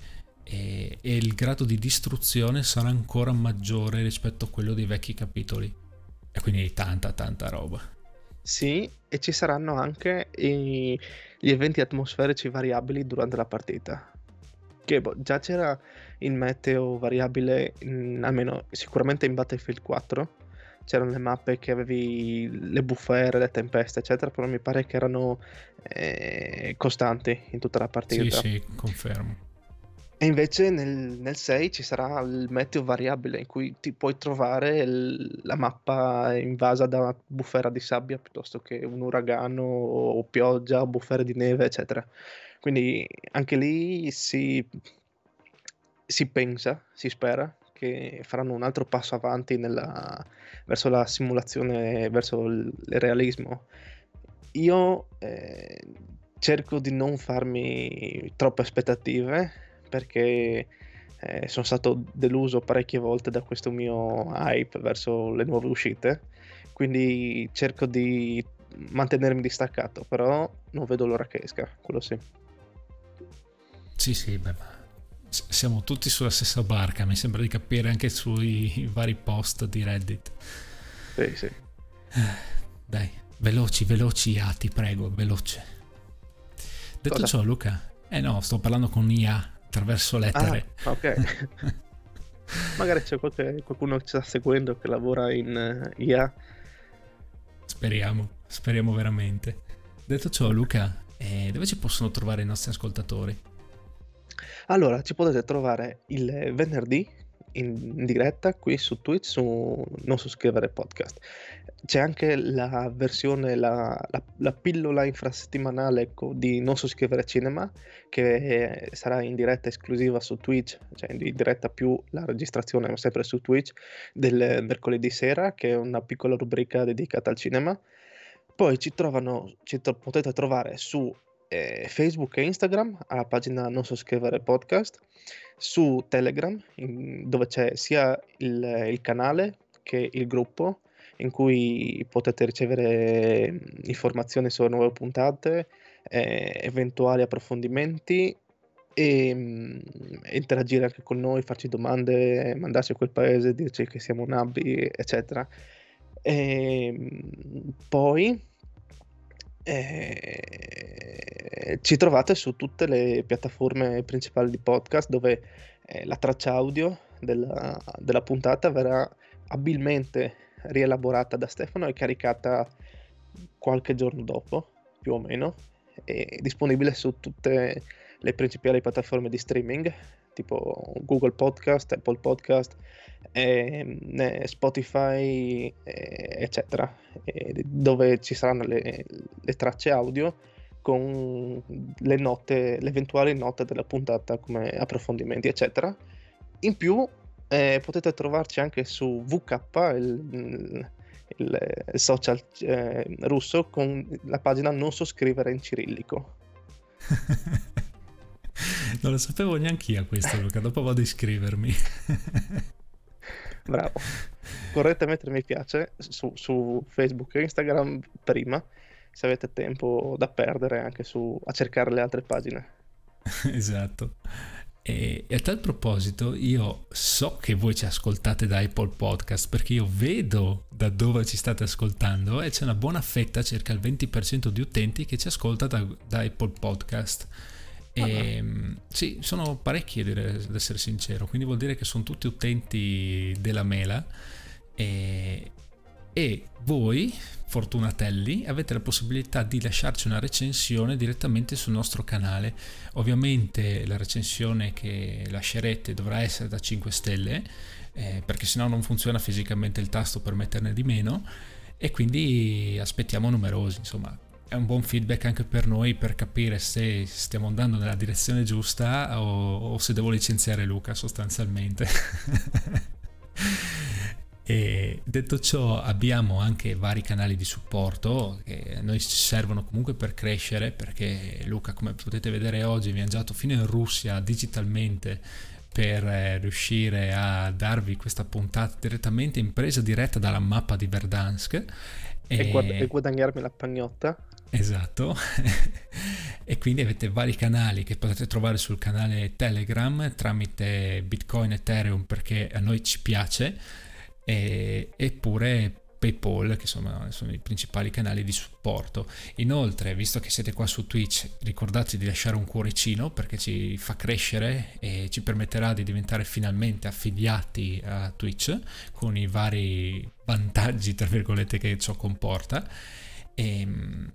E, e il grado di distruzione sarà ancora maggiore rispetto a quello dei vecchi capitoli. E quindi tanta, tanta roba. Sì, e ci saranno anche i, gli eventi atmosferici variabili durante la partita. Che boh, già c'era il meteo variabile, in, almeno sicuramente in Battlefield 4. C'erano le mappe che avevi le bufere, le tempeste, eccetera, però mi pare che erano eh, costanti in tutta la partita. Sì, sì, confermo. E invece nel, nel 6 ci sarà il meteo variabile in cui ti puoi trovare il- la mappa invasa da una bufera di sabbia piuttosto che un uragano o pioggia o bufere di neve, eccetera. Quindi anche lì si, si pensa, si spera che faranno un altro passo avanti nella- verso la simulazione, verso il realismo. Io eh, cerco di non farmi troppe aspettative perché eh, sono stato deluso parecchie volte da questo mio hype verso le nuove uscite, quindi cerco di mantenermi distaccato, però non vedo l'ora che esca, quello sì. Sì, sì, beh, ma siamo tutti sulla stessa barca, mi sembra di capire anche sui vari post di Reddit. Sì, sì. Dai, veloci, veloci, IA, ti prego, veloce. Detto Cosa? ciò, Luca, eh no, sto parlando con IA attraverso lettere. Ah, ok. Magari c'è qualche, qualcuno che ci sta seguendo che lavora in uh, IA. Speriamo, speriamo veramente. Detto ciò, Luca, eh, dove ci possono trovare i nostri ascoltatori? Allora, ci potete trovare il venerdì in diretta qui su Twitch su Non scrivere podcast. C'è anche la versione, la, la, la pillola infrasettimanale di Non scrivere cinema che sarà in diretta esclusiva su Twitch, cioè in diretta più la registrazione sempre su Twitch del mercoledì sera che è una piccola rubrica dedicata al cinema. Poi ci, trovano, ci to- potete trovare su eh, Facebook e Instagram alla pagina Non so scrivere podcast su Telegram, in, dove c'è sia il, il, canale che il gruppo, in cui potete ricevere informazioni sulle nuove puntate, eh, eventuali approfondimenti e, mm, e interagire anche con noi, farci domande, mandarci a quel paese, dirci che siamo nabbi, eccetera. E, mm, poi eh, ci trovate su tutte le piattaforme principali di podcast dove eh, la traccia audio della, della puntata verrà abilmente rielaborata da Stefano e caricata qualche giorno dopo, più o meno, è disponibile su tutte le principali piattaforme di streaming tipo Google Podcast, Apple Podcast, eh, Spotify, eh, eccetera, eh, dove ci saranno le, le, tracce audio con le note, le eventuali note della puntata come approfondimenti, eccetera. In più eh, potete trovarci anche su VK, il, il, il social eh, russo, con la pagina Non so scrivere in cirillico. non lo sapevo neanche io questo, Luca. Dopo vado a iscrivermi. Bravo. Correte a mettere mi piace su, su, Facebook e Instagram prima, se avete tempo da perdere anche su, a cercare le altre pagine. esatto. E, a tal proposito, io so che voi ci ascoltate da Apple Podcast perché io vedo da dove ci state ascoltando e c'è una buona fetta, circa il 20% di utenti che ci ascolta da, da Apple Podcast. E, ehm, sì, sono parecchi ad essere sincero, quindi vuol dire che sono tutti utenti della mela. E, e voi, fortunatelli, avete la possibilità di lasciarci una recensione direttamente sul nostro canale. Ovviamente la recensione che lascerete dovrà essere da 5 stelle, eh, perché sennò non funziona fisicamente il tasto per metterne di meno. E quindi aspettiamo numerosi, insomma è un buon feedback anche per noi per capire se stiamo andando nella direzione giusta o, o se devo licenziare Luca sostanzialmente. e detto ciò abbiamo anche vari canali di supporto che a noi ci servono comunque per crescere perché Luca come potete vedere oggi ha viaggiato fino in Russia digitalmente per eh, riuscire a darvi questa puntata direttamente in presa diretta dalla mappa di Verdansk e, e guadagnarmi la pagnotta Esatto, e quindi avete vari canali che potete trovare sul canale Telegram tramite Bitcoin Ethereum perché a noi ci piace, e, eppure PayPal che sono, sono, i principali canali di supporto. Inoltre, visto che siete qua su Twitch, ricordate di lasciare un cuoricino perché ci fa crescere e ci permetterà di diventare finalmente affiliati a Twitch con i vari vantaggi, tra virgolette, che ciò comporta. E, ehm,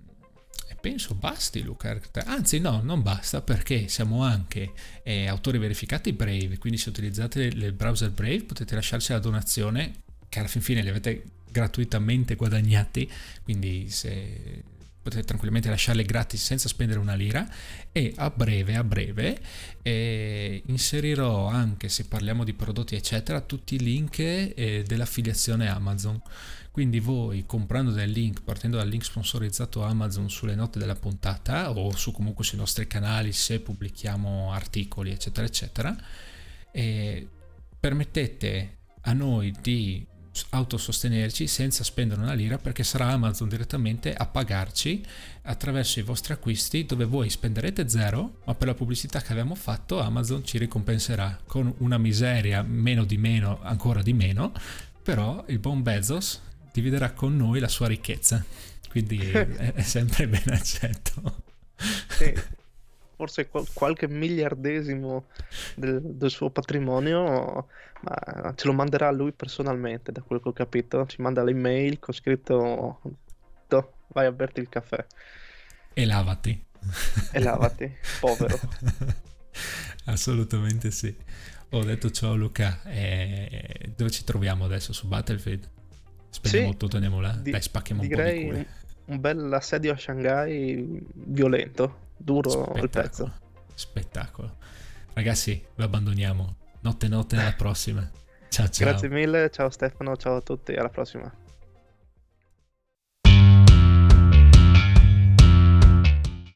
penso basti Luca. Anzi, no, non basta perché siamo anche eh, autori verificati Brave. Quindi, se utilizzate il browser Brave, potete lasciarci la donazione che alla fin fine li avete gratuitamente guadagnati. Quindi, se potete tranquillamente lasciarle gratis senza spendere una lira e a breve a breve eh, inserirò anche se parliamo di prodotti eccetera tutti i link eh, dell'affiliazione Amazon quindi voi comprando del link, partendo dal link sponsorizzato Amazon sulle note della puntata o su comunque sui nostri canali se pubblichiamo articoli eccetera eccetera, e permettete a noi di autosostenerci senza spendere una lira perché sarà Amazon direttamente a pagarci attraverso i vostri acquisti dove voi spenderete zero ma per la pubblicità che abbiamo fatto Amazon ci ricompenserà con una miseria meno di meno ancora di meno. Però il buon Bezos dividerà con noi la sua ricchezza, quindi è, è sempre ben accetto. Sì, forse qualche miliardesimo del, del, suo patrimonio, ma ce lo manderà lui personalmente, da quello che ho capito. Ci manda l'email con scritto: vai a berti il caffè. E lavati. E lavati, povero. Assolutamente sì. Ho detto ciao Luca, eh, dove ci troviamo adesso su Battlefield? Spendiamo sì, tutto, andiamo là. Di, Dai, spacchiamo un po' di cuore. Un bel assedio a Shanghai violento, duro al pezzo. Spettacolo. Ragazzi, vi abbandoniamo. Notte notte, alla prossima. Ciao ciao. Grazie mille, ciao Stefano, ciao a tutti, alla prossima.